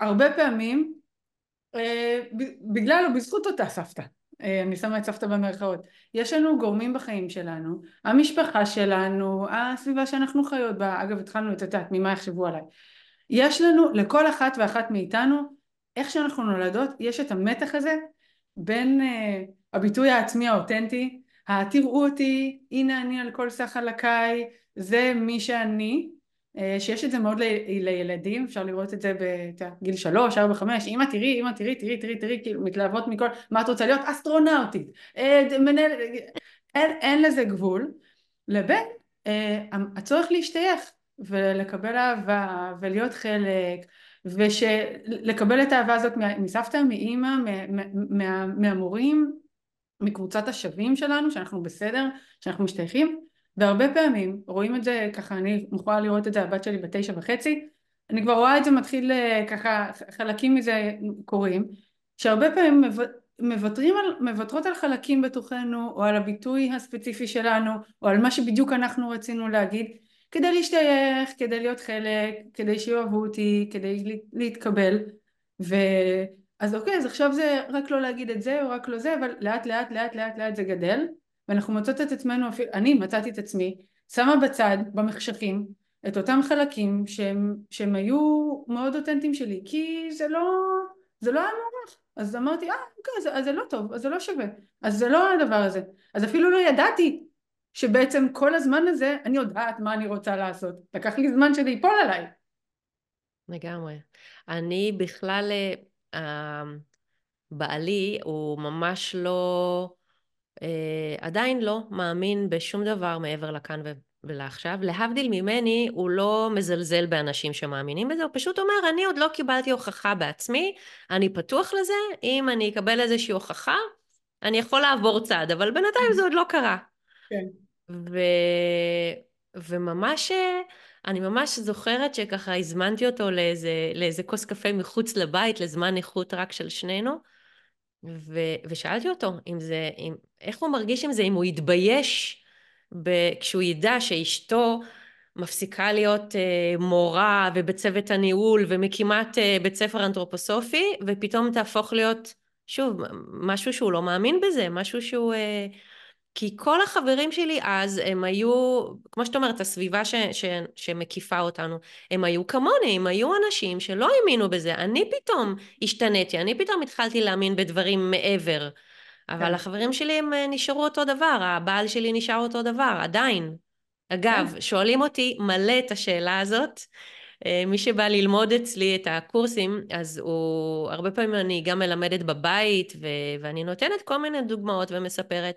הרבה פעמים אה, בגלל או בזכות אותה סבתא, אה, אני שמה את סבתא במרכאות, יש לנו גורמים בחיים שלנו, המשפחה שלנו, הסביבה שאנחנו חיות בה, אגב התחלנו את יודעת ממה יחשבו עליי, יש לנו, לכל אחת ואחת מאיתנו, איך שאנחנו נולדות, יש את המתח הזה בין uh, הביטוי העצמי האותנטי, ה"תראו אותי, הנה אני על כל סך חלקיי, זה מי שאני", אה, שיש את זה מאוד לילדים, אפשר לראות את זה בגיל שלוש, ארבע, חמש, אמא תראי, אמא תראי, תראי, תראי, תראי, כאילו מתלהבות מכל, מה את רוצה להיות? אסטרונאוטית, אה, מנהל, אין, אין לזה גבול, לבין אה, הצורך להשתייך ולקבל אהבה ולהיות חלק ולקבל את האהבה הזאת מסבתא, מאימא, מה, מהמורים, מקבוצת השווים שלנו, שאנחנו בסדר, שאנחנו משתייכים והרבה פעמים רואים את זה ככה אני יכולה לראות את זה הבת שלי בתשע וחצי אני כבר רואה את זה מתחיל אה, ככה חלקים מזה קורים שהרבה פעמים מוותרים על, מוותרות על חלקים בתוכנו או על הביטוי הספציפי שלנו או על מה שבדיוק אנחנו רצינו להגיד כדי להשתייך, כדי להיות חלק, כדי שיאהבו אותי, כדי להתקבל. ו... אז אוקיי, אז עכשיו זה רק לא להגיד את זה או רק לא זה, אבל לאט לאט לאט לאט לאט זה גדל ואנחנו מוצאות את עצמנו, אני מצאתי את עצמי, שמה בצד, במחשכים, את אותם חלקים שהם, שהם היו מאוד אותנטיים שלי, כי זה לא, זה לא היה מוערך. אז אמרתי, אה, אוקיי, אז, אז זה לא טוב, אז זה לא שווה, אז זה לא הדבר הזה. אז אפילו לא ידעתי שבעצם כל הזמן הזה אני יודעת מה אני רוצה לעשות. לקח לי זמן שזה ייפול עליי. לגמרי. אני בכלל, אה, בעלי הוא ממש לא... אה, עדיין לא מאמין בשום דבר מעבר לכאן ו- ולעכשיו. להבדיל ממני, הוא לא מזלזל באנשים שמאמינים בזה, הוא פשוט אומר, אני עוד לא קיבלתי הוכחה בעצמי, אני פתוח לזה, אם אני אקבל איזושהי הוכחה, אני יכול לעבור צעד, אבל בינתיים זה עוד לא קרה. כן. ו... וממש, אני ממש זוכרת שככה הזמנתי אותו לאיזה, לאיזה כוס קפה מחוץ לבית, לזמן איכות רק של שנינו. ו, ושאלתי אותו אם זה, אם, איך הוא מרגיש עם זה, אם הוא יתבייש ב, כשהוא ידע שאשתו מפסיקה להיות אה, מורה ובצוות הניהול ומקימת אה, בית ספר אנתרופוסופי, ופתאום תהפוך להיות, שוב, משהו שהוא לא מאמין בזה, משהו שהוא... אה, כי כל החברים שלי אז הם היו, כמו שאת אומרת, הסביבה ש, ש, שמקיפה אותנו, הם היו כמוני, הם היו אנשים שלא האמינו בזה. אני פתאום השתניתי, אני פתאום התחלתי להאמין בדברים מעבר. אבל כן. החברים שלי הם אה, נשארו אותו דבר, הבעל שלי נשאר אותו דבר, עדיין. אגב, כן. שואלים אותי מלא את השאלה הזאת. אה, מי שבא ללמוד אצלי את הקורסים, אז הוא, הרבה פעמים אני גם מלמדת בבית, ו... ואני נותנת כל מיני דוגמאות ומספרת.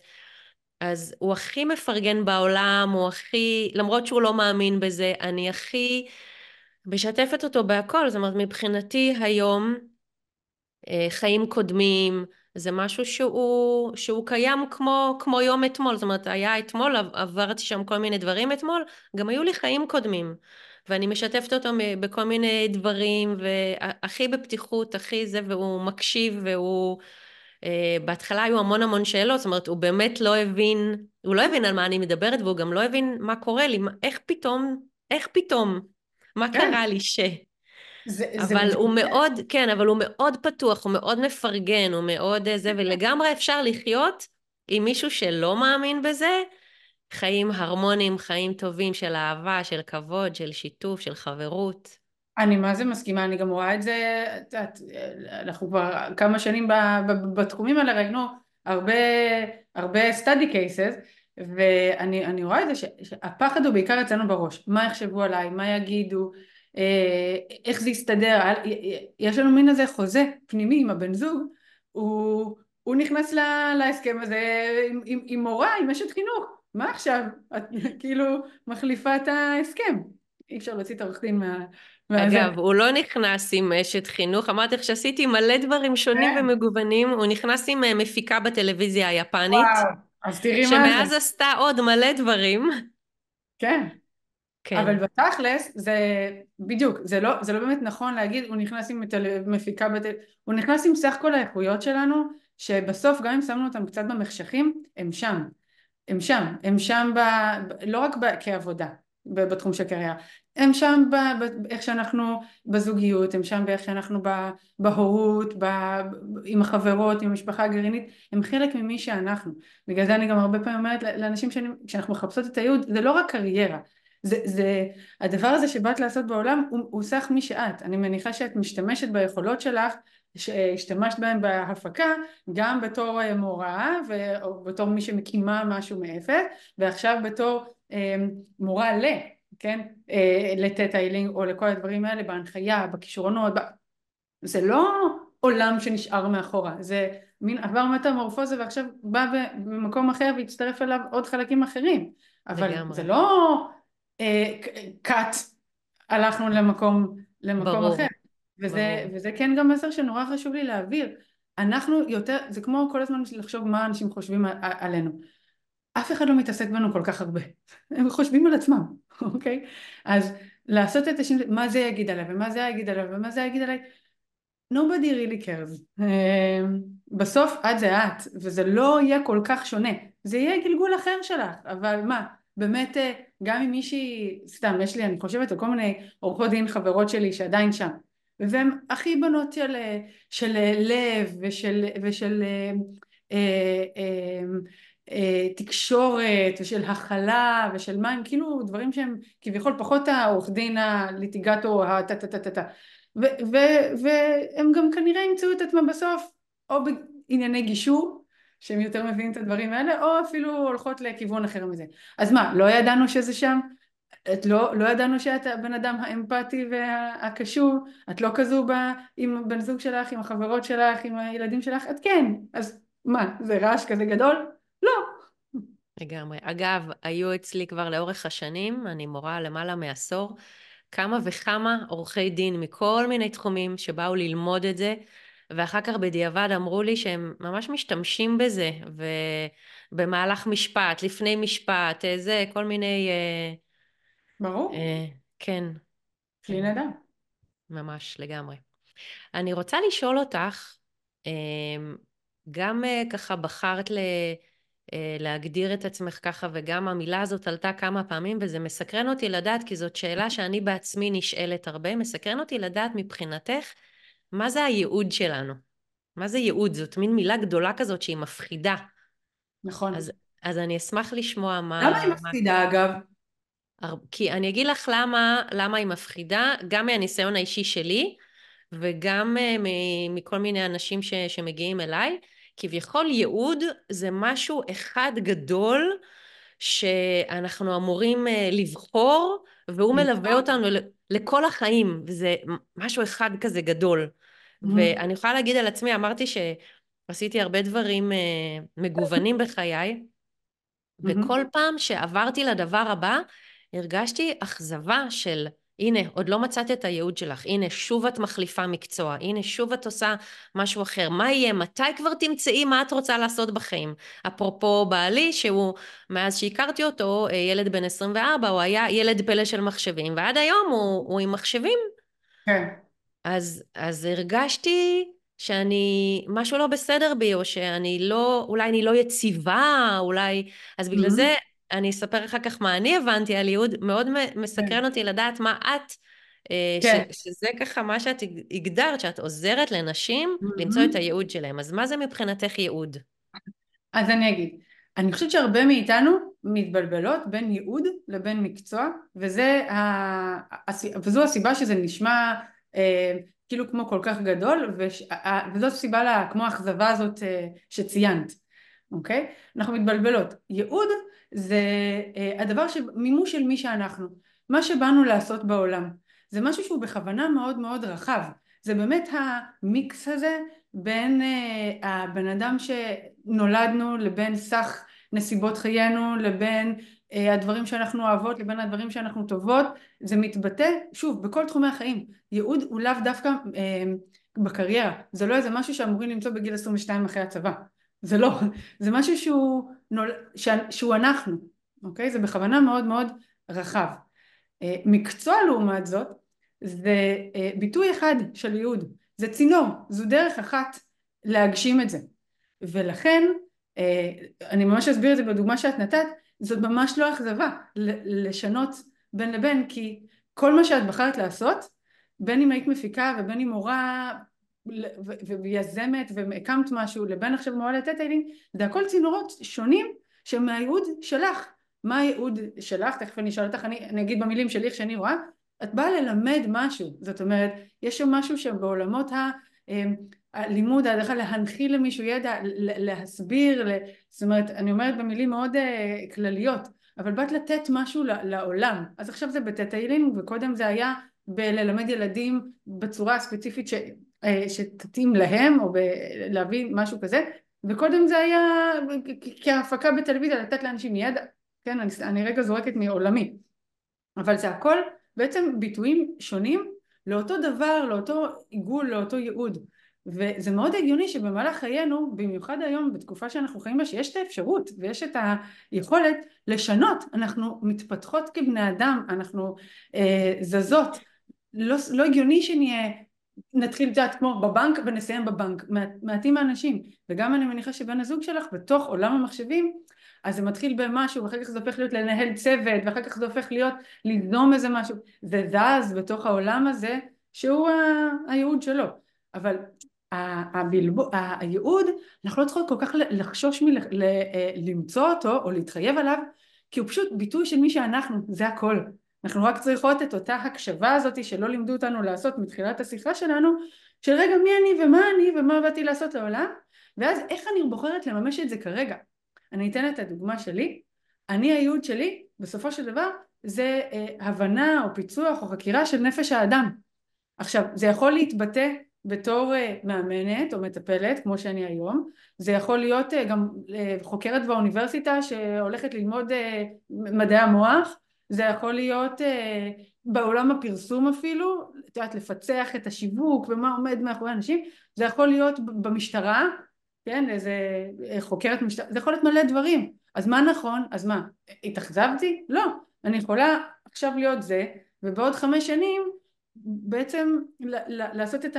אז הוא הכי מפרגן בעולם, הוא הכי, למרות שהוא לא מאמין בזה, אני הכי משתפת אותו בהכל, זאת אומרת מבחינתי היום אה, חיים קודמים, זה משהו שהוא, שהוא קיים כמו, כמו יום אתמול, זאת אומרת היה אתמול, עברתי שם כל מיני דברים אתמול, גם היו לי חיים קודמים. ואני משתפת אותו בכל מיני דברים, והכי בפתיחות, הכי זה, והוא מקשיב, והוא... Uh, בהתחלה היו המון המון שאלות, זאת אומרת, הוא באמת לא הבין, הוא לא הבין על מה אני מדברת, והוא גם לא הבין מה קורה לי, איך פתאום, איך פתאום, מה כן. קרה לי ש... זה, אבל זה הוא מאוד, כן, אבל הוא מאוד פתוח, הוא מאוד מפרגן, הוא מאוד אה, זה, ולגמרי אפשר לחיות עם מישהו שלא מאמין בזה, חיים הרמוניים, חיים טובים של אהבה, של כבוד, של שיתוף, של חברות. אני מה זה מסכימה, אני גם רואה את זה, את יודעת, אנחנו כבר כמה שנים בתחומים האלה ראינו הרבה, הרבה study cases, ואני רואה את זה שהפחד הוא בעיקר אצלנו בראש, מה יחשבו עליי, מה יגידו, אה, איך זה יסתדר, יש לנו מין איזה חוזה פנימי עם הבן זוג, הוא, הוא נכנס להסכם הזה עם, עם, עם מורה, עם אשת חינוך, מה עכשיו? את כאילו מחליפה את ההסכם, אי אפשר להוציא את העורך דין מה... אגב, הוא לא נכנס עם אשת חינוך, אמרתי לך שעשיתי מלא דברים שונים כן. ומגוונים, הוא נכנס עם אה, מפיקה בטלוויזיה היפנית. וואו, אז תראי מה זה. שמאז עשתה עוד מלא דברים. כן. כן. אבל בתכלס זה בדיוק, זה לא, זה לא באמת נכון להגיד הוא נכנס עם מפיקה, בת... הוא נכנס עם סך כל האיכויות שלנו שבסוף גם אם שמנו אותם קצת במחשכים הם שם, הם שם, הם שם ב... לא רק ב... כעבודה בתחום של קריירה, הם שם באיך שאנחנו בזוגיות, הם שם באיך שאנחנו בהורות, ב... עם החברות, עם המשפחה הגרעינית, הם חלק ממי שאנחנו. בגלל זה אני גם הרבה פעמים אומרת לאנשים שאנחנו מחפשות את הייעוד, זה לא רק קריירה, זה, זה, הדבר הזה שבאת לעשות בעולם הוא, הוא סך מי שאת, אני מניחה שאת משתמשת ביכולות שלך שהשתמשת בהם בהפקה גם בתור אה, מורה או בתור מי שמקימה משהו מאפס ועכשיו בתור אה, מורה ל, כן, אה, לטטה איילינג או לכל הדברים האלה בהנחיה, בכישרונות, ב... זה לא עולם שנשאר מאחורה, זה מין עבר מטמורפוזה ועכשיו בא במקום אחר והצטרף אליו עוד חלקים אחרים אבל לגמרי. זה לא קאט הלכנו למקום, למקום ברור. אחר. וזה, וזה כן גם מסר שנורא חשוב לי להעביר. אנחנו יותר, זה כמו כל הזמן לחשוב מה אנשים חושבים עלינו. אף אחד לא מתעסק בנו כל כך הרבה. הם חושבים על עצמם, אוקיי? אז לעשות את השינוי, מה זה יגיד עליי, ומה זה יגיד עליי, ומה זה יגיד עליי, nobody really cares. בסוף את זה את, וזה לא יהיה כל כך שונה. זה יהיה גלגול אחר שלך, אבל מה, באמת אה, גם אם מישהי, סתם יש לי אני חושבת על כל מיני עורכות דין חברות שלי שעדיין שם והן הכי בנות של, של לב ושל, ושל אה, אה, אה, אה, תקשורת ושל הכלה ושל מים כאילו דברים שהם כביכול פחות העורך דין הליטיגטור הטה טה טה טה טה והם גם כנראה ימצאו את עצמם בסוף או בענייני גישור שהם יותר מבינים את הדברים האלה, או אפילו הולכות לכיוון אחר מזה. אז מה, לא ידענו שזה שם? את לא, לא ידענו שאת הבן אדם האמפתי והקשור, את לא כזו בה, עם בן זוג שלך, עם החברות שלך, עם הילדים שלך, את כן, אז מה, זה רעש כזה גדול? לא. לגמרי. אגב, היו אצלי כבר לאורך השנים, אני מורה למעלה מעשור, כמה וכמה עורכי דין מכל מיני תחומים שבאו ללמוד את זה, ואחר כך בדיעבד אמרו לי שהם ממש משתמשים בזה, ובמהלך משפט, לפני משפט, אה, זה, כל מיני... ברור. אה, כן. כלי נדע. ממש, לגמרי. אני רוצה לשאול אותך, אה, גם אה, ככה בחרת ל... אה, להגדיר את עצמך ככה, וגם המילה הזאת עלתה כמה פעמים, וזה מסקרן אותי לדעת, כי זאת שאלה שאני בעצמי נשאלת הרבה, מסקרן אותי לדעת מבחינתך, מה זה הייעוד שלנו? מה זה ייעוד? זאת מין מילה גדולה כזאת שהיא מפחידה. נכון. אז, אז אני אשמח לשמוע מה... למה היא מפחידה מה... אגב? כי אני אגיד לך למה, למה היא מפחידה, גם מהניסיון האישי שלי, וגם uh, מכל מיני אנשים ש, שמגיעים אליי. כביכול ייעוד זה משהו אחד גדול שאנחנו אמורים uh, לבחור, והוא מלווה אותנו לכל החיים, וזה משהו אחד כזה גדול. ואני יכולה להגיד על עצמי, אמרתי שעשיתי הרבה דברים uh, מגוונים בחיי. וכל פעם שעברתי לדבר הבא, הרגשתי אכזבה של הנה, עוד לא מצאת את הייעוד שלך, הנה, שוב את מחליפה מקצוע, הנה, שוב את עושה משהו אחר, מה יהיה, מתי כבר תמצאי מה את רוצה לעשות בחיים? אפרופו בעלי, שהוא, מאז שהכרתי אותו, אה, ילד בן 24, הוא היה ילד פלא של מחשבים, ועד היום הוא, הוא עם מחשבים. כן. אז, אז הרגשתי שאני, משהו לא בסדר בי, או שאני לא, אולי אני לא יציבה, אולי, אז בגלל mm-hmm. זה אני אספר אחר כך מה אני הבנתי על ייעוד, מאוד מסקרן כן. אותי לדעת מה את, אה, כן. ש, שזה ככה מה שאת הגדרת, שאת עוזרת לנשים mm-hmm. למצוא את הייעוד שלהם. אז מה זה מבחינתך ייעוד? אז אני אגיד, אני חושבת שהרבה מאיתנו מתבלבלות בין ייעוד לבין מקצוע, וזה ה... וזו הסיבה שזה נשמע אה, כאילו כמו כל כך גדול, וש... וזאת סיבה לה, כמו האכזבה הזאת אה, שציינת, אוקיי? אנחנו מתבלבלות. ייעוד זה אה, הדבר ש... מימוש של מי שאנחנו, מה שבאנו לעשות בעולם. זה משהו שהוא בכוונה מאוד מאוד רחב. זה באמת המיקס הזה בין uh, הבן אדם שנולדנו לבין סך נסיבות חיינו לבין uh, הדברים שאנחנו אוהבות לבין הדברים שאנחנו טובות זה מתבטא שוב בכל תחומי החיים ייעוד הוא לאו דווקא uh, בקריירה זה לא איזה משהו שאמורים למצוא בגיל 22 אחרי הצבא זה לא זה משהו שהוא, נול... ש... שהוא אנחנו אוקיי? זה בכוונה מאוד מאוד רחב. uh, מקצוע לעומת זאת זה uh, ביטוי אחד של ייעוד זה צינור זו דרך אחת להגשים את זה. ולכן, אה, אני ממש אסביר את זה בדוגמה שאת נתת, זאת ממש לא אכזבה לשנות בין לבין, כי כל מה שאת בחרת לעשות, בין אם היית מפיקה ובין אם מורה ויזמת והקמת משהו לבין עכשיו מורה לטטיילינג, זה הכל צינורות שונים שהם מהייעוד שלך. מה הייעוד שלך? תכף אני אשאל אותך, אני, אני אגיד במילים שלי איך שאני רואה. את באה ללמד משהו, זאת אומרת, יש שם משהו שבעולמות. אה, הלימוד, ההדרכה, להנחיל למישהו ידע, להסביר, זאת אומרת, אני אומרת במילים מאוד uh, כלליות, אבל באת לתת משהו לעולם. אז עכשיו זה בטטיילינג, וקודם זה היה בללמד ילדים בצורה הספציפית ש, שתתאים להם, או להביא משהו כזה, וקודם זה היה כהפקה בטלוויזיה, לתת לאנשים ידע, כן, אני, אני רגע זורקת מעולמי, אבל זה הכל בעצם ביטויים שונים לאותו דבר, לאותו עיגול, לאותו ייעוד. וזה מאוד הגיוני שבמהלך חיינו, במיוחד היום בתקופה שאנחנו חיים בה, שיש את האפשרות ויש את היכולת לשנות, אנחנו מתפתחות כבני אדם, אנחנו אה, זזות, לא, לא הגיוני שנהיה, נתחיל את כמו בבנק ונסיים בבנק, מעטים האנשים, וגם אני מניחה שבן הזוג שלך בתוך עולם המחשבים אז זה מתחיל במשהו ואחר כך זה הופך להיות לנהל צוות ואחר כך זה הופך להיות ליזום איזה משהו זה זז בתוך העולם הזה שהוא הייעוד שלו אבל הבלבו, הייעוד, אנחנו לא צריכות כל כך לחשוש מלמצוא אה, אותו או להתחייב עליו, כי הוא פשוט ביטוי של מי שאנחנו, זה הכל. אנחנו רק צריכות את אותה הקשבה הזאת שלא לימדו אותנו לעשות מתחילת השיחה שלנו, של רגע מי אני ומה אני ומה באתי לעשות לעולם, ואז איך אני בוחרת לממש את זה כרגע. אני אתן את הדוגמה שלי, אני הייעוד שלי בסופו של דבר זה אה, הבנה או פיצוח או חקירה של נפש האדם. עכשיו זה יכול להתבטא בתור אה, מאמנת או מטפלת כמו שאני היום זה יכול להיות אה, גם אה, חוקרת באוניברסיטה שהולכת ללמוד מדעי המוח זה יכול להיות בעולם הפרסום אפילו את יודעת לפצח את השיווק ומה עומד מאחורי אנשים זה יכול להיות במשטרה כן איזה חוקרת משטרה זה יכול להיות מלא דברים. אז מה נכון? אז מה התאכזבתי? לא. אני יכולה עכשיו להיות זה ובעוד חמש שנים בעצם לעשות את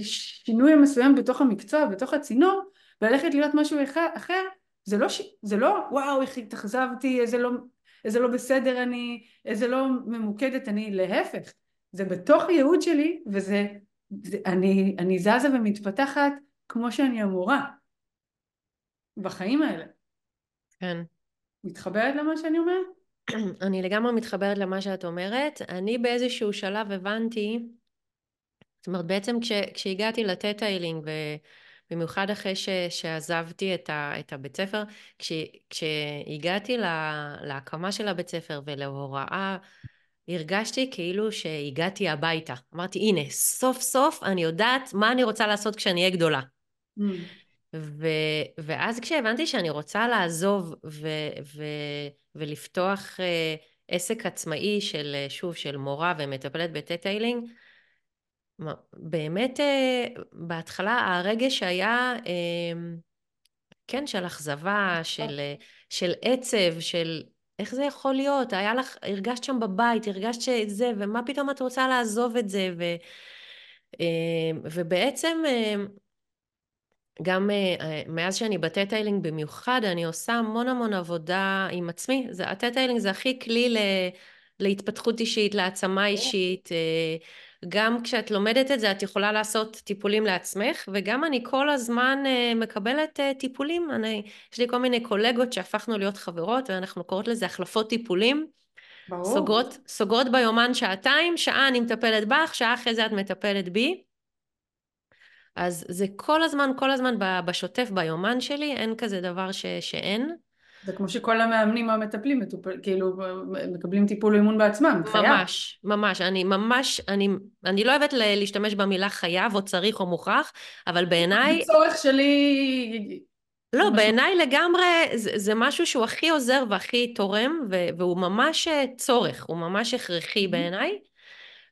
השינוי המסוים בתוך המקצוע, בתוך הצינור, וללכת להיות משהו אחר, זה לא, ש... זה לא וואו איך התאכזבתי, איזה לא, איזה לא בסדר אני, איזה לא ממוקדת אני, להפך, זה בתוך הייעוד שלי וזה, זה, אני, אני זזה ומתפתחת כמו שאני אמורה בחיים האלה. כן. מתחברת למה שאני אומרת? אני לגמרי מתחברת למה שאת אומרת. אני באיזשהו שלב הבנתי, זאת אומרת בעצם כש, כשהגעתי לטטיילינג ובמיוחד אחרי ש, שעזבתי את, ה, את הבית ספר, כש, כשהגעתי לה, להקמה של הבית ספר ולהוראה הרגשתי כאילו שהגעתי הביתה. אמרתי, הנה, סוף סוף אני יודעת מה אני רוצה לעשות כשאני אהיה גדולה. Mm. ו, ואז כשהבנתי שאני רוצה לעזוב ו, ו, ולפתוח uh, עסק עצמאי של, שוב, של מורה ומטפלת בטטיילינג, באמת uh, בהתחלה הרגש היה, uh, כן, של אכזבה, של, uh, של עצב, של איך זה יכול להיות? היה לך, הרגשת שם בבית, הרגשת שזה, ומה פתאום את רוצה לעזוב את זה? ו, uh, ובעצם uh, גם uh, מאז שאני בטטיילינג במיוחד, אני עושה המון המון עבודה עם עצמי. הטטיילינג זה הכי כלי ל, להתפתחות אישית, להעצמה אישית. גם כשאת לומדת את זה, את יכולה לעשות טיפולים לעצמך, וגם אני כל הזמן uh, מקבלת uh, טיפולים. אני, יש לי כל מיני קולגות שהפכנו להיות חברות, ואנחנו קוראות לזה החלפות טיפולים. ברור. סוגרות, סוגרות ביומן שעתיים, שעה אני מטפלת בך, שעה אחרי זה את מטפלת בי. אז זה כל הזמן, כל הזמן בשוטף ביומן שלי, אין כזה דבר ש, שאין. זה כמו שכל המאמנים המטפלים מטופל, כאילו מקבלים טיפול אימון בעצמם, חייב. ממש, ממש, אני ממש, אני, אני לא אוהבת להשתמש במילה חייב או צריך או מוכרח, אבל בעיניי... הצורך שלי... לא, בעיניי לגמרי זה, זה משהו שהוא הכי עוזר והכי תורם, והוא ממש צורך, הוא ממש הכרחי בעיניי.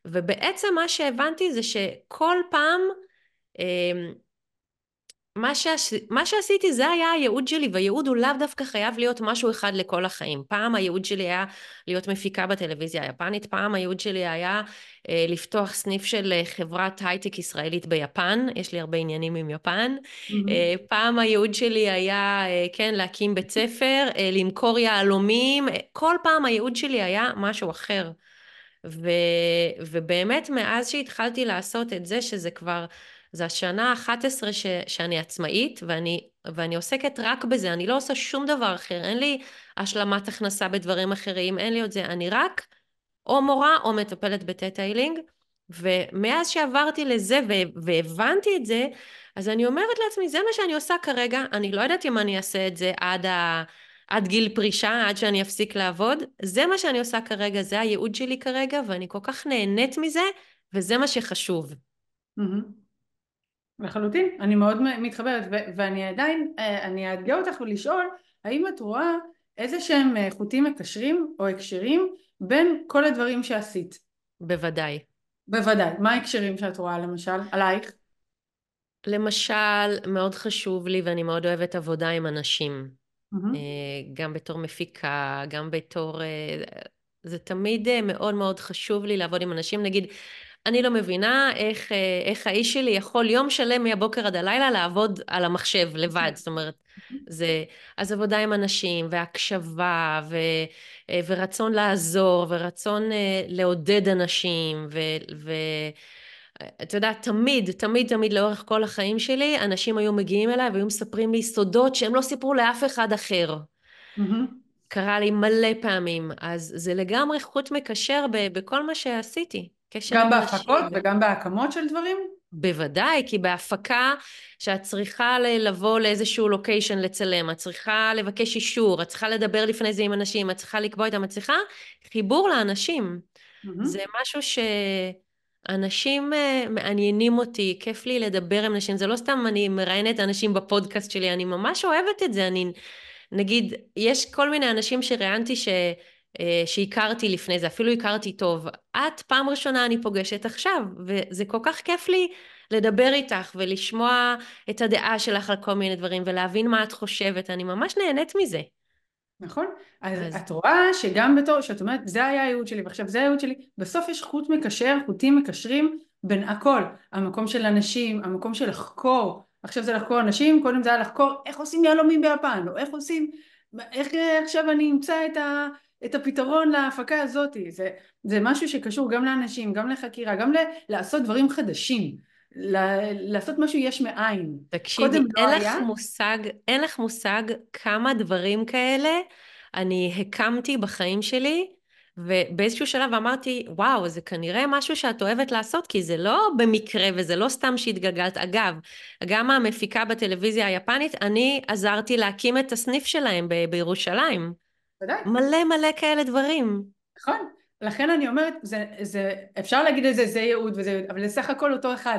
ובעצם מה שהבנתי זה שכל פעם אמ, מה, שעש... מה שעשיתי זה היה הייעוד שלי, והייעוד הוא לאו דווקא חייב להיות משהו אחד לכל החיים. פעם הייעוד שלי היה להיות מפיקה בטלוויזיה היפנית, פעם הייעוד שלי היה אה, לפתוח סניף של אה, חברת הייטק ישראלית ביפן, יש לי הרבה עניינים עם יפן. Mm-hmm. אה, פעם הייעוד שלי היה, אה, כן, להקים בית ספר, אה, למכור יהלומים, אה, כל פעם הייעוד שלי היה משהו אחר. ו... ובאמת מאז שהתחלתי לעשות את זה, שזה כבר... זה השנה ה-11 ש, שאני עצמאית ואני, ואני עוסקת רק בזה, אני לא עושה שום דבר אחר, אין לי השלמת הכנסה בדברים אחרים, אין לי עוד זה, אני רק או מורה או מטפלת בטטאיילינג, ומאז שעברתי לזה והבנתי את זה, אז אני אומרת לעצמי, זה מה שאני עושה כרגע, אני לא יודעת אם אני אעשה את זה עד, ה, עד גיל פרישה, עד שאני אפסיק לעבוד, זה מה שאני עושה כרגע, זה הייעוד שלי כרגע, ואני כל כך נהנית מזה, וזה מה שחשוב. Mm-hmm. לחלוטין, אני מאוד מתחברת ו- ואני עדיין, אה, אני אאתגר אותך ולשאול האם את רואה איזה שהם אה, חוטים מקשרים או הקשרים בין כל הדברים שעשית? בוודאי. בוודאי. מה ההקשרים שאת רואה למשל? עלייך? למשל, מאוד חשוב לי ואני מאוד אוהבת עבודה עם אנשים. Mm-hmm. גם בתור מפיקה, גם בתור... זה תמיד מאוד מאוד חשוב לי לעבוד עם אנשים. נגיד, אני לא מבינה איך, אה, איך האיש שלי יכול יום שלם מהבוקר עד הלילה לעבוד על המחשב לבד, זאת אומרת, זה, אז עבודה עם אנשים, והקשבה, ו, אה, ורצון לעזור, ורצון אה, לעודד אנשים, ו... ו אתה יודע, תמיד, תמיד, תמיד לאורך כל החיים שלי, אנשים היו מגיעים אליי והיו מספרים לי סודות שהם לא סיפרו לאף אחד אחר. Mm-hmm. קרה לי מלא פעמים, אז זה לגמרי חוט מקשר ב- בכל מה שעשיתי. גם בהפקות וגם בהקמות של דברים? בוודאי, כי בהפקה שאת צריכה לבוא לאיזשהו לוקיישן לצלם, את צריכה לבקש אישור, את צריכה לדבר לפני זה עם אנשים, את צריכה לקבוע איתם, את צריכה חיבור לאנשים. Mm-hmm. זה משהו שאנשים אה, מעניינים אותי, כיף לי לדבר עם אנשים, זה לא סתם אני מראיינת אנשים בפודקאסט שלי, אני ממש אוהבת את זה, אני, נגיד, יש כל מיני אנשים שראיינתי ש... אה, שהכרתי לפני זה, אפילו הכרתי טוב. את פעם ראשונה אני פוגשת עכשיו, וזה כל כך כיף לי לדבר איתך ולשמוע את הדעה שלך על כל מיני דברים ולהבין מה את חושבת, אני ממש נהנית מזה. נכון, אז, אז את רואה שגם בתור, שאת אומרת זה היה הייעוד שלי ועכשיו זה הייעוד שלי, בסוף יש חוט מקשר, חוטים מקשרים בין הכל, המקום של אנשים, המקום של לחקור, עכשיו זה לחקור אנשים, קודם זה היה לחקור איך עושים יהלומים ביפן, או איך עושים, איך עכשיו אני אמצא את ה... את הפתרון להפקה הזאת, זה, זה משהו שקשור גם לאנשים, גם לחקירה, גם ל, לעשות דברים חדשים, ל, לעשות משהו יש מאין. תקשיבי, לא אין היה... לך מושג, אין לך מושג כמה דברים כאלה אני הקמתי בחיים שלי, ובאיזשהו שלב אמרתי, וואו, זה כנראה משהו שאת אוהבת לעשות, כי זה לא במקרה וזה לא סתם שהתגלגלת. אגב, גם המפיקה בטלוויזיה היפנית, אני עזרתי להקים את הסניף שלהם ב- בירושלים. ודאי. מלא מלא כאלה דברים. נכון. לכן אני אומרת, זה, זה, אפשר להגיד את זה, זה ייעוד וזה ייעוד, אבל זה סך הכל אותו אחד.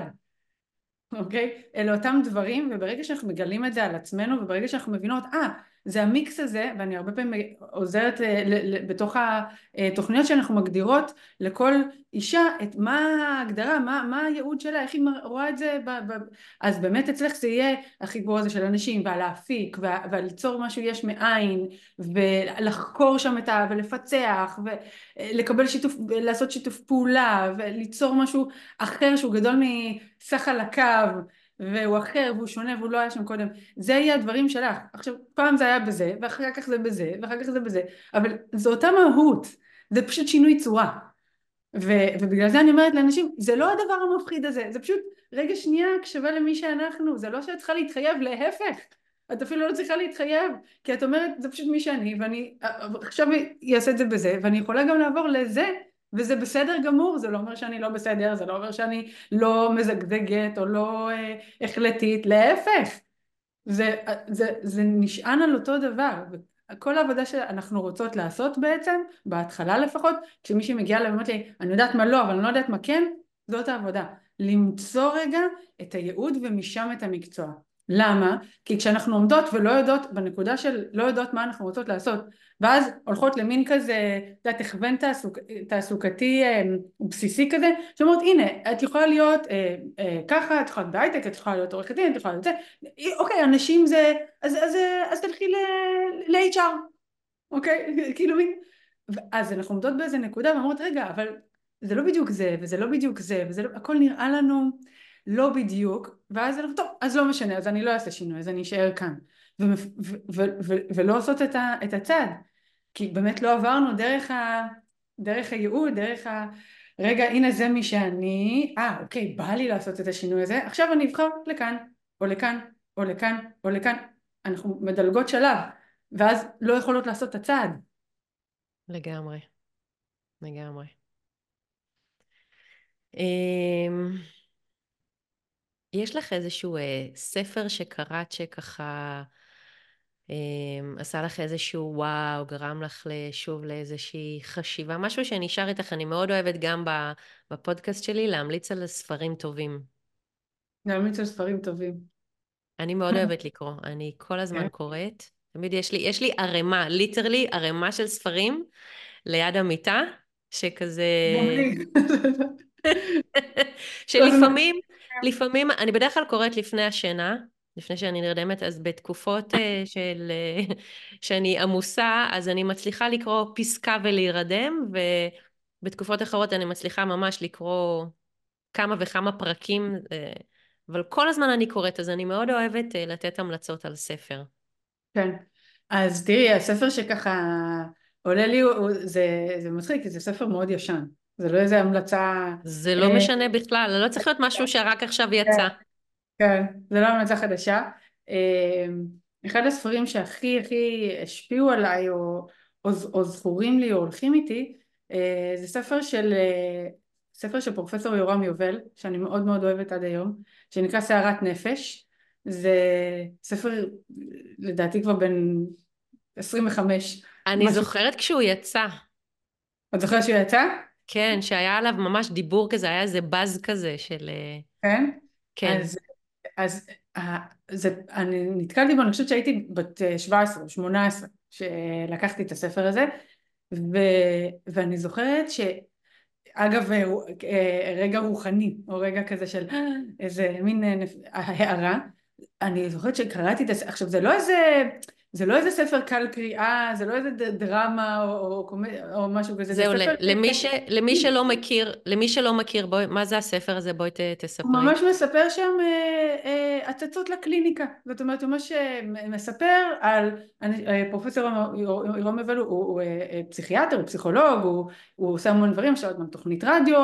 אוקיי? אלה אותם דברים, וברגע שאנחנו מגלים את זה על עצמנו, וברגע שאנחנו מבינות, אה, ah, זה המיקס הזה, ואני הרבה פעמים עוזרת אה, בתוך התוכניות שאנחנו מגדירות לכל אישה את מה ההגדרה, מה, מה הייעוד שלה, איך היא רואה את זה, ב, ב, אז באמת אצלך זה יהיה החיבור הזה של אנשים ועל להפיק וליצור משהו יש מאין ולחקור שם את ה... ולפצח ולקבל שיתוף, לעשות שיתוף פעולה וליצור משהו אחר שהוא גדול מסך על הקו והוא אחר והוא שונה והוא לא היה שם קודם. זה יהיה הדברים שלך. עכשיו פעם זה היה בזה ואחר כך זה בזה ואחר כך זה בזה. אבל זו אותה מהות. זה פשוט שינוי צורה. ו- ובגלל זה אני אומרת לאנשים זה לא הדבר המפחיד הזה. זה פשוט רגע שנייה הקשבה למי שאנחנו. זה לא שאת צריכה להתחייב להפך. את אפילו לא צריכה להתחייב. כי את אומרת זה פשוט מי שאני ואני עכשיו אעשה את זה בזה ואני יכולה גם לעבור לזה וזה בסדר גמור, זה לא אומר שאני לא בסדר, זה לא אומר שאני לא מזגזגת או לא אה, החלטית, להפך, זה, זה, זה נשען על אותו דבר, כל העבודה שאנחנו רוצות לעשות בעצם, בהתחלה לפחות, כשמישהי מגיעה אליי ואומרת לי, אני יודעת מה לא, אבל אני לא יודעת מה כן, זאת העבודה. למצוא רגע את הייעוד ומשם את המקצוע. למה? כי כשאנחנו עומדות ולא יודעות, בנקודה של לא יודעות מה אנחנו רוצות לעשות, ואז הולכות למין כזה, את יודעת, הכוון תעסוק, תעסוקתי אה, בסיסי כזה, שאומרות הנה, את יכולה להיות אה, אה, ככה, את יכולה להיות בהייטק, את יכולה להיות עורכת דין, את יכולה להיות זה, אוקיי, אנשים זה, אז, אז, אז, אז תלכי ל-HR, אוקיי? כאילו מין, אז אנחנו עומדות באיזה נקודה ואומרות, רגע, אבל זה לא בדיוק זה, וזה לא בדיוק זה, וזה לא, הכל נראה לנו לא בדיוק, ואז אנחנו, טוב, אז לא משנה, אז אני לא אעשה שינוי, אז אני אשאר כאן. ולא עושות את, ה- את הצעד, כי באמת לא עברנו דרך, ה- דרך הייעוד, דרך ה... רגע, הנה זה מי שאני, אה, אוקיי, בא לי לעשות את השינוי הזה, עכשיו אני אבחר לכאן, או לכאן, או לכאן, או לכאן. אנחנו מדלגות שלב, ואז לא יכולות לעשות את הצעד. לגמרי. לגמרי. אמ, יש לך איזשהו אה, ספר שקראת שככה אה, עשה לך איזשהו וואו, גרם לך שוב לאיזושהי חשיבה, משהו שנשאר איתך, אני מאוד אוהבת גם בפודקאסט שלי להמליץ על ספרים טובים. להמליץ על ספרים טובים. אני מאוד אוהבת לקרוא, אני כל הזמן כן. קוראת. תמיד יש לי, יש לי ערימה, ליטרלי ערימה של ספרים ליד המיטה, שכזה... שלפעמים, לפעמים, אני בדרך כלל קוראת לפני השינה, לפני שאני נרדמת, אז בתקופות אה, של, אה, שאני עמוסה, אז אני מצליחה לקרוא פסקה ולהירדם, ובתקופות אחרות אני מצליחה ממש לקרוא כמה וכמה פרקים, אה, אבל כל הזמן אני קוראת, אז אני מאוד אוהבת לתת המלצות על ספר. כן, אז תראי, הספר שככה עולה לי, זה, זה מצחיק, זה ספר מאוד ישן. זה לא איזה המלצה... זה לא משנה בכלל, זה לא צריך להיות משהו שרק עכשיו יצא. כן, זה לא המלצה חדשה. אמ, אחד הספרים שהכי הכי השפיעו עליי או, או, או זכורים לי או הולכים איתי אה, זה ספר של, אה, ספר של פרופסור יורם יובל שאני מאוד מאוד אוהבת עד היום שנקרא סערת נפש זה ספר לדעתי כבר בן 25 אני משהו... זוכרת כשהוא יצא את זוכרת שהוא יצא? כן, שהיה עליו ממש דיבור כזה, היה איזה באז כזה של... אה, כן? כן. אז אז אה, זה, אני נתקלתי בו, אני חושבת שהייתי בת 17 או 18 שלקחתי את הספר הזה ו, ואני זוכרת ש... אגב אה, רגע רוחני או רגע כזה של איזה מין הערה אני זוכרת שקראתי את זה עכשיו זה לא איזה זה לא איזה ספר קל קריאה, זה לא איזה דרמה או, או, או משהו כזה. זהו, זה למי, ש, למי שלא מכיר, למי שלא מכיר, בואי, מה זה הספר הזה? בואי ת, תספרי. הוא ממש מספר שם אה, אה, הצצות לקליניקה. זאת אומרת, הוא ממש אה, מספר על, אה, פרופסור ירום אבל הוא, הוא, הוא אה, פסיכיאטר, הוא פסיכולוג, הוא, הוא עושה המון דברים, יש לו גם תוכנית רדיו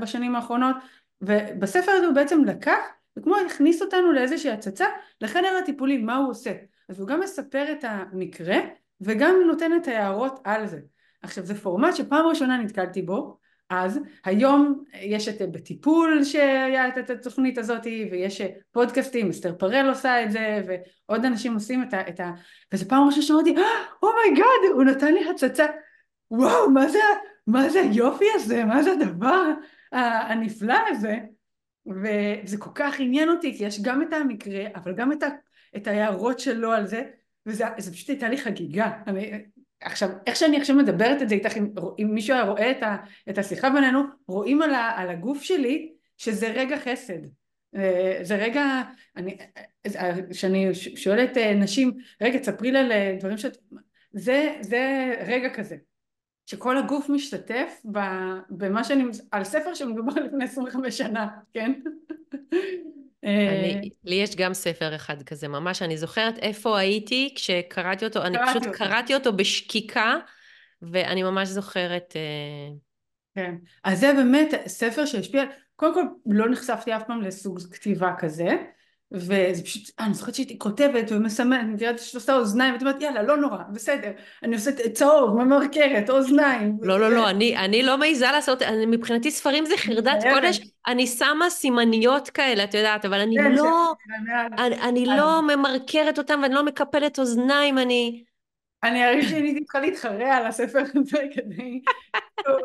בשנים האחרונות, ובספר הזה הוא בעצם לקח, וכמו הכניס אותנו לאיזושהי הצצה לחדר הטיפולים, מה הוא עושה. אז הוא גם מספר את המקרה וגם נותן את ההערות על זה. עכשיו זה פורמט שפעם ראשונה נתקלתי בו אז, היום יש את בטיפול שהיה את התוכנית הזאת ויש פודקאסטים, אסתר פרל עושה את זה ועוד אנשים עושים את ה... את ה... וזה פעם ראשונה שאמרתי, oh my god, oh הוא נתן לי הצצה, וואו, מה זה, מה זה היופי הזה, מה זה הדבר הנפלא הזה וזה כל כך עניין אותי כי יש גם את המקרה אבל גם את. את ההערות שלו על זה, וזה פשוט הייתה לי חגיגה. אני, עכשיו, איך שאני עכשיו מדברת את זה איתך, אם, אם מישהו היה רואה את, ה, את השיחה בינינו, רואים על, ה, על הגוף שלי שזה רגע חסד. אה, זה רגע, אני, כשאני שואלת אה, נשים, רגע תספרי לה על דברים שאת... זה, זה רגע כזה, שכל הגוף משתתף במה שאני, על ספר שמדובר לפני 25 שנה, כן? אני, אה, לי יש גם ספר אחד כזה, ממש, אני זוכרת איפה הייתי כשקראתי אותו, אני פשוט אותו. קראתי אותו בשקיקה, ואני ממש זוכרת... אה, כן, אז זה באמת ספר שהשפיע, קודם כל לא נחשפתי אף פעם לסוג כתיבה כזה, וזה פשוט, אה, אני זוכרת שהייתי כותבת ומסמנת, אני מכירה שאת עושה אוזניים, ואת אומרת יאללה לא נורא, בסדר, אני עושה צהוב, ממרקרת, אוזניים. לא, לא, לא, אני, אני לא מעיזה לעשות, אני, מבחינתי ספרים זה חרדת קודש, אני שמה סימניות כאלה, את יודעת, אבל אני כן, לא, אני, אני לא ממרקרת אותם ואני לא מקפלת אוזניים, אני... אני ארגיש שאני הייתי צריכה להתחרע על הספר הזה כדי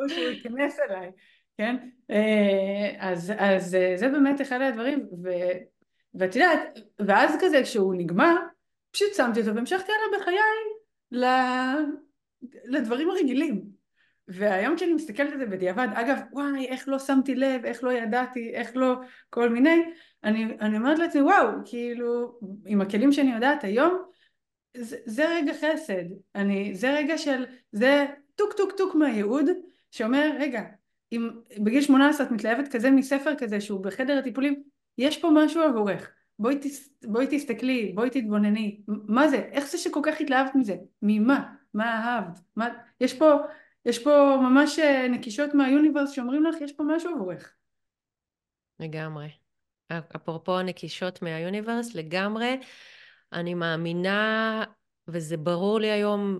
שהוא ייכנס אליי, כן? אה, אז, אז אה, זה באמת אחד הדברים, ו, ואת יודעת, ואז כזה כשהוא נגמר, פשוט שמתי אותו והמשכתי הלאה בחיי לדברים הרגילים. והיום כשאני מסתכלת על זה בדיעבד, אגב, וואי, איך לא שמתי לב, איך לא ידעתי, איך לא כל מיני, אני, אני אומרת לעצמי, וואו, כאילו, עם הכלים שאני יודעת היום, זה, זה רגע חסד, אני, זה רגע של, זה טוק טוק טוק מהייעוד, שאומר, רגע, אם בגיל 18 את מתלהבת כזה מספר כזה שהוא בחדר הטיפולים, יש פה משהו עבורך, בואי, תס, בואי תסתכלי, בואי תתבונני, מה זה, איך זה שכל כך התלהבת מזה, ממה, מה אהבת, מה, יש פה, יש פה ממש אה, נקישות מה universe שאומרים לך, יש פה משהו עבורך. לגמרי. אפרופו הנקישות מהיוניברס, לגמרי. אני מאמינה, וזה ברור לי היום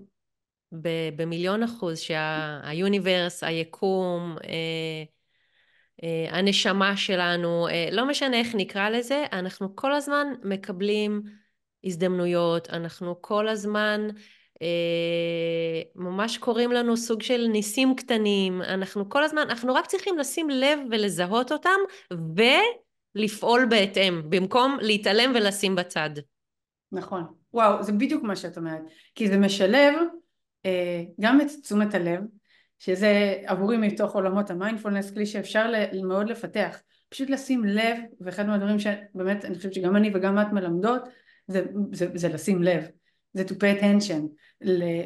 במיליון אחוז, שהיוניברס, היקום, אה, אה, הנשמה שלנו, אה, לא משנה איך נקרא לזה, אנחנו כל הזמן מקבלים הזדמנויות, אנחנו כל הזמן ממש קוראים לנו סוג של ניסים קטנים, אנחנו כל הזמן, אנחנו רק צריכים לשים לב ולזהות אותם ולפעול בהתאם, במקום להתעלם ולשים בצד. נכון. וואו, זה בדיוק מה שאת אומרת. כי זה משלב אה, גם את תשומת הלב, שזה עבורי מתוך עולמות המיינדפולנס, כלי שאפשר מאוד לפתח. פשוט לשים לב, ואחד מהדברים שבאמת אני חושבת שגם אני וגם את מלמדות, זה, זה, זה לשים לב. זה to pay attention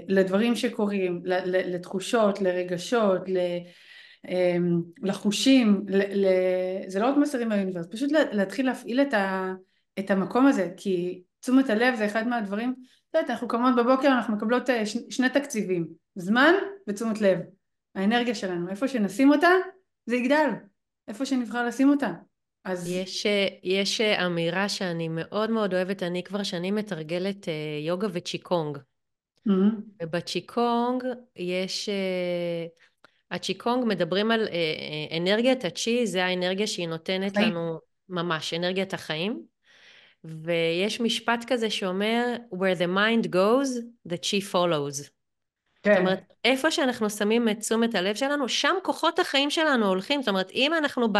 לדברים שקורים, לתחושות, לרגשות, אמ, לחושים, זה לא רק מסרים מהאוניברסיטה, פשוט להתחיל להפעיל את, ה, את המקום הזה, כי תשומת הלב זה אחד מהדברים, את יודעת, אנחנו קמות בבוקר, אנחנו מקבלות אה, שני תקציבים, זמן ותשומת לב. האנרגיה שלנו, איפה שנשים אותה, זה יגדל. איפה שנבחר לשים אותה. אז... יש, אה, יש אה, אמירה שאני מאוד מאוד אוהבת, אני כבר שנים מתרגלת יוגה וצ'יקונג. Mm-hmm. ובצ'יקונג יש... הצ'יקונג מדברים על אנרגיית הצ'י, זה האנרגיה שהיא נותנת חיים. לנו, ממש, אנרגיית החיים. ויש משפט כזה שאומר, where the mind goes, the chi follows. כן. זאת אומרת, איפה שאנחנו שמים את תשומת הלב שלנו, שם כוחות החיים שלנו הולכים. זאת אומרת, אם אנחנו ב...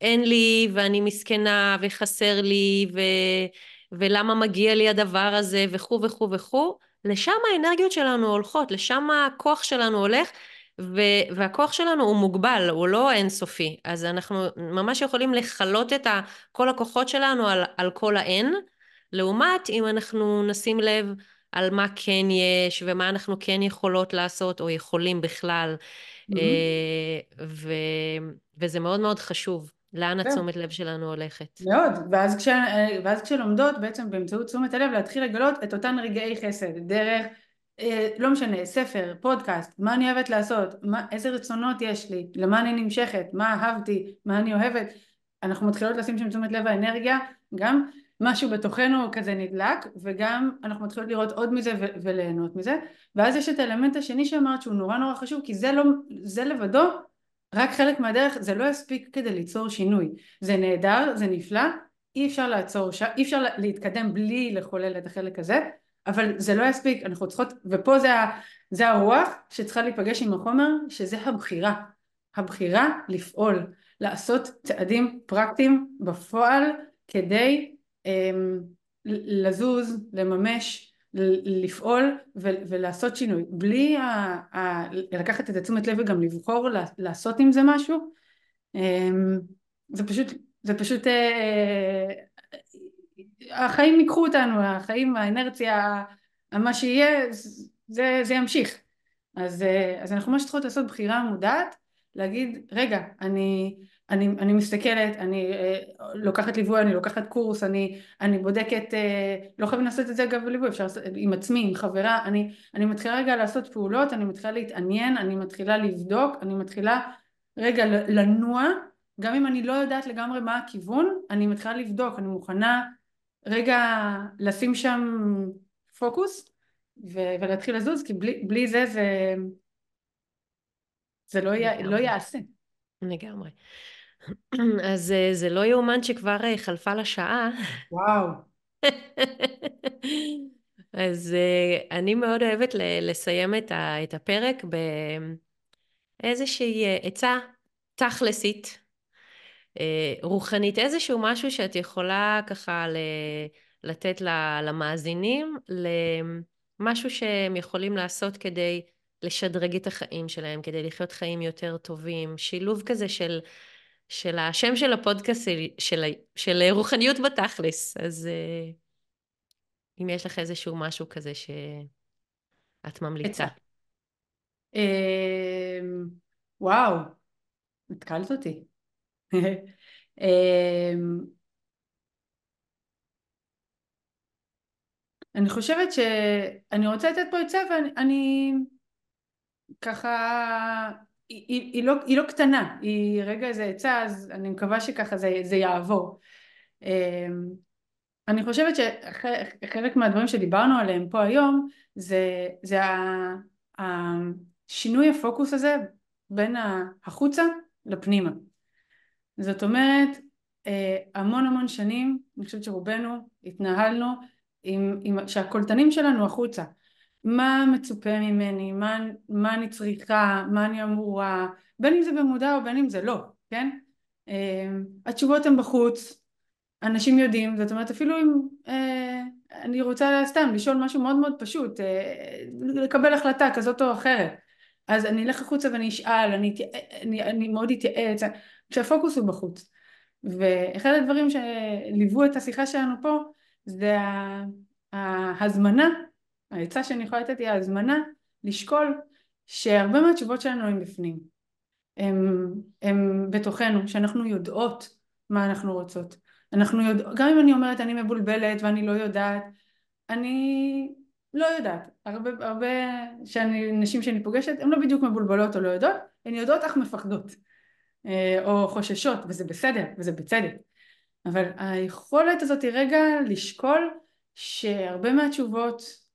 אין לי, ואני מסכנה, וחסר לי, ו... ולמה מגיע לי הדבר הזה, וכו' וכו' וכו', לשם האנרגיות שלנו הולכות, לשם הכוח שלנו הולך, ו- והכוח שלנו הוא מוגבל, הוא לא אינסופי, אז אנחנו ממש יכולים לכלות את כל הכוחות שלנו על, על כל האין, לעומת אם אנחנו נשים לב על מה כן יש ומה אנחנו כן יכולות לעשות או יכולים בכלל, mm-hmm. ו- וזה מאוד מאוד חשוב. לאן כן. התשומת לב שלנו הולכת. מאוד, ואז, כש, ואז כשלומדות בעצם באמצעות תשומת הלב להתחיל לגלות את אותן רגעי חסד, דרך אה, לא משנה, ספר, פודקאסט, מה אני אוהבת לעשות, מה, איזה רצונות יש לי, למה אני נמשכת, מה אהבתי, מה אני אוהבת, אנחנו מתחילות לשים שם תשומת לב האנרגיה, גם משהו בתוכנו כזה נדלק, וגם אנחנו מתחילות לראות עוד מזה ו- וליהנות מזה, ואז יש את האלמנט השני שאמרת שהוא נורא נורא חשוב, כי זה, לא, זה לבדו רק חלק מהדרך, זה לא יספיק כדי ליצור שינוי, זה נהדר, זה נפלא, אי אפשר לעצור, אי אפשר להתקדם בלי לחולל את החלק הזה, אבל זה לא יספיק, אנחנו צריכות, ופה זה, זה הרוח שצריכה להיפגש עם החומר, שזה הבחירה. הבחירה לפעול, לעשות צעדים פרקטיים בפועל כדי לזוז, לממש, לפעול ולעשות שינוי. בלי ה- ה- לקחת את התשומת לב וגם לבחור לעשות עם זה משהו, אמ, זה פשוט, זה פשוט אה, החיים ייקחו אותנו, החיים, האנרציה, מה שיהיה, זה, זה ימשיך. אז, אז אנחנו ממש צריכות לעשות בחירה מודעת, להגיד, רגע, אני, אני, אני מסתכלת, אני אה, לוקחת ליווי, אני לוקחת קורס, אני, אני בודקת, אה, לא חייבים לעשות את זה אגב בליווי, אפשר לעשות עם עצמי, עם חברה, אני, אני מתחילה רגע לעשות פעולות, אני מתחילה להתעניין, אני מתחילה לבדוק, אני מתחילה רגע לנוע, גם אם אני לא יודעת לגמרי מה הכיוון, אני מתחילה לבדוק, אני מוכנה רגע לשים שם פוקוס ו- ולהתחיל לזוז, כי בלי, בלי זה זה, זה לא, י- לא יעשה. לגמרי. אז אה, זה לא יאומן שכבר אה, חלפה לה שעה. וואו. אז uh, אני מאוד אוהבת לסיים את, הפרק באיזושהי אה, עצה תכלסית, רוחנית, איזשהו משהו שאת יכולה ככה לתת למאזינים, למשהו שהם יכולים לעשות כדי לשדרג את החיים שלהם, כדי לחיות חיים יותר טובים, שילוב כזה של, של השם של הפודקאסט של, של, של רוחניות בתכלס. אז... Uh, אם יש לך איזשהו משהו כזה שאת ממליצה. אמ, וואו, התקלת אותי. אמ, אני חושבת שאני רוצה לתת פה עצה ואני ככה, היא, היא, לא, היא לא קטנה, היא רגע איזה עצה אז אני מקווה שככה זה, זה יעבור. אמ, אני חושבת שחלק מהדברים שדיברנו עליהם פה היום זה, זה השינוי הפוקוס הזה בין החוצה לפנימה. זאת אומרת אה, המון המון שנים, אני חושבת שרובנו התנהלנו עם, עם, שהקולטנים שלנו החוצה. מה מצופה ממני, מה, מה אני צריכה, מה אני אמורה, בין אם זה במודע או בין אם זה לא, כן? אה, התשובות הן בחוץ, אנשים יודעים, זאת אומרת אפילו אם אה, אני רוצה סתם לשאול משהו מאוד מאוד פשוט, אה, לקבל החלטה כזאת או אחרת, אז אני אלך החוצה ואני אשאל, אני, אני, אני מאוד אתייעץ, כשהפוקוס הוא בחוץ. ואחד הדברים שליוו את השיחה שלנו פה זה ההזמנה, העצה שאני יכולה לתת היא ההזמנה לשקול שהרבה מהתשובות שלנו הם בפנים, הם בתוכנו, שאנחנו יודעות מה אנחנו רוצות. אנחנו יודעות, גם אם אני אומרת אני מבולבלת ואני לא יודעת, אני לא יודעת. הרבה, הרבה שאני, נשים שאני פוגשת, הן לא בדיוק מבולבלות או לא יודעות, הן יודעות אך מפחדות אה, או חוששות, וזה בסדר, וזה בצדק. אבל היכולת הזאת היא רגע לשקול שהרבה מהתשובות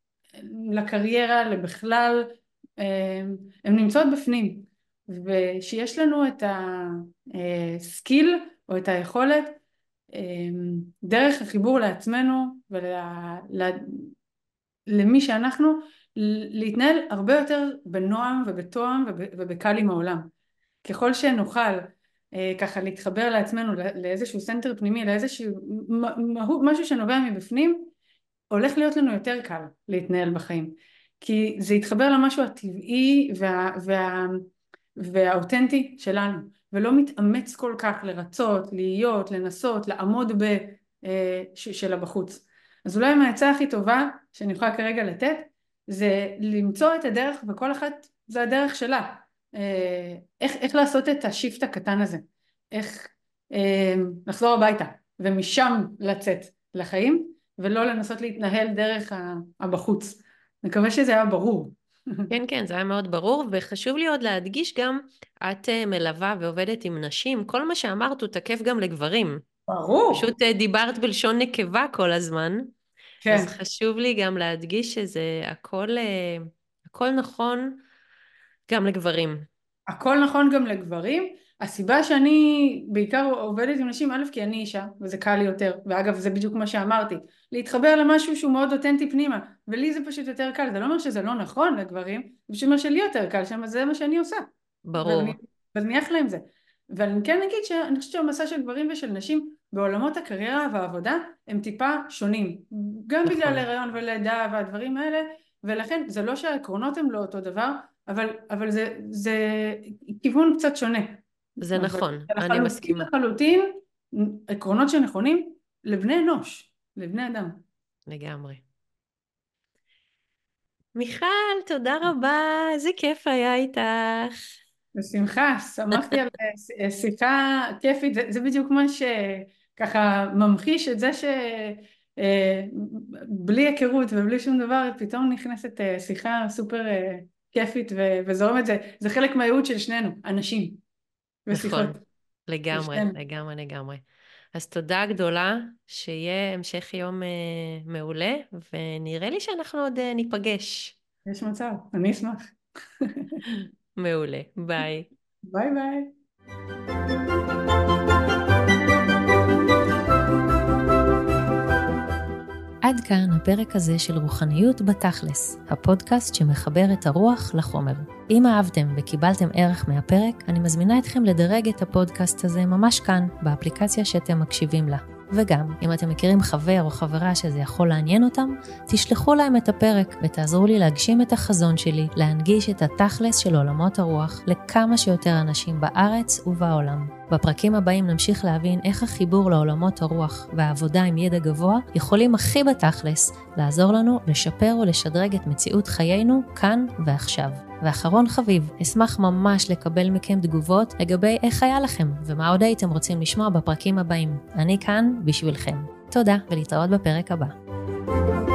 לקריירה, לבכלל, אה, הן נמצאות בפנים, ושיש לנו את ה skill אה, או את היכולת אמ, דרך החיבור לעצמנו ולמי שאנחנו להתנהל הרבה יותר בנועם ובתואם ובקל עם העולם. ככל שנוכל אה, ככה להתחבר לעצמנו לאיזשהו center פנימי, לאיזשהו משהו שנובע מבפנים, הולך להיות לנו יותר קל להתנהל בחיים. כי זה יתחבר למשהו הטבעי וה, וה, והאותנטי שלנו. ולא מתאמץ כל כך לרצות, להיות, לנסות, לעמוד ב... אה, של הבחוץ. אז אולי מהעצה הכי טובה שאני יכולה כרגע לתת זה למצוא את הדרך וכל אחת זה הדרך שלה. אה, איך, איך לעשות את השיפט הקטן הזה, איך אה, לחזור הביתה ומשם לצאת לחיים ולא לנסות להתנהל דרך הבחוץ. מקווה שזה היה ברור. כן, כן, זה היה מאוד ברור, וחשוב לי עוד להדגיש גם, את אה, מלווה ועובדת עם נשים, כל מה שאמרת הוא תקף גם לגברים. ברור. פשוט אה, דיברת בלשון נקבה כל הזמן. כן. אז חשוב לי גם להדגיש שזה הכל, אה, הכל נכון גם לגברים. הכל נכון גם לגברים. הסיבה שאני בעיקר עובדת עם נשים, א', כי אני אישה, וזה קל לי יותר, ואגב זה בדיוק מה שאמרתי, להתחבר למשהו שהוא מאוד אותנטי פנימה, ולי זה פשוט יותר קל, זה לא אומר שזה לא נכון לגברים, זה פשוט מה שלי יותר קל שם, זה מה שאני עושה. ברור. ואני אחלה עם זה. ואני כן אגיד שאני חושבת שהמסע של גברים ושל נשים בעולמות הקריירה והעבודה הם טיפה שונים, גם נכון. בגלל הריון ולידה והדברים האלה, ולכן זה לא שהעקרונות הם לא אותו דבר, אבל, אבל זה, זה כיוון קצת שונה. זה נכון, אני מסכימה. לחלוטין עקרונות שנכונים לבני אנוש, לבני אדם. לגמרי. מיכל, תודה רבה, איזה כיף היה איתך. בשמחה, שמחתי על אה, שיחה כיפית, זה, זה בדיוק מה שככה ממחיש את זה שבלי אה, היכרות ובלי שום דבר פתאום נכנסת אה, שיחה סופר כיפית וזורמת, זה, זה חלק מהייעוד של שנינו, אנשים. ושיחות. נכון, לגמרי, לגמרי, לגמרי. אז תודה גדולה, שיהיה המשך יום אה, מעולה, ונראה לי שאנחנו עוד אה, ניפגש. יש מצב, אני אשמח. מעולה, ביי. ביי ביי. עד כאן הפרק הזה של רוחניות בתכלס, הפודקאסט שמחבר את הרוח לחומר. אם אהבתם וקיבלתם ערך מהפרק, אני מזמינה אתכם לדרג את הפודקאסט הזה ממש כאן, באפליקציה שאתם מקשיבים לה. וגם, אם אתם מכירים חבר או חברה שזה יכול לעניין אותם, תשלחו להם את הפרק ותעזרו לי להגשים את החזון שלי, להנגיש את התכלס של עולמות הרוח לכמה שיותר אנשים בארץ ובעולם. בפרקים הבאים נמשיך להבין איך החיבור לעולמות הרוח והעבודה עם ידע גבוה יכולים הכי בתכלס לעזור לנו לשפר ולשדרג את מציאות חיינו כאן ועכשיו. ואחרון חביב, אשמח ממש לקבל מכם תגובות לגבי איך היה לכם ומה עוד הייתם רוצים לשמוע בפרקים הבאים. אני כאן בשבילכם. תודה ולהתראות בפרק הבא.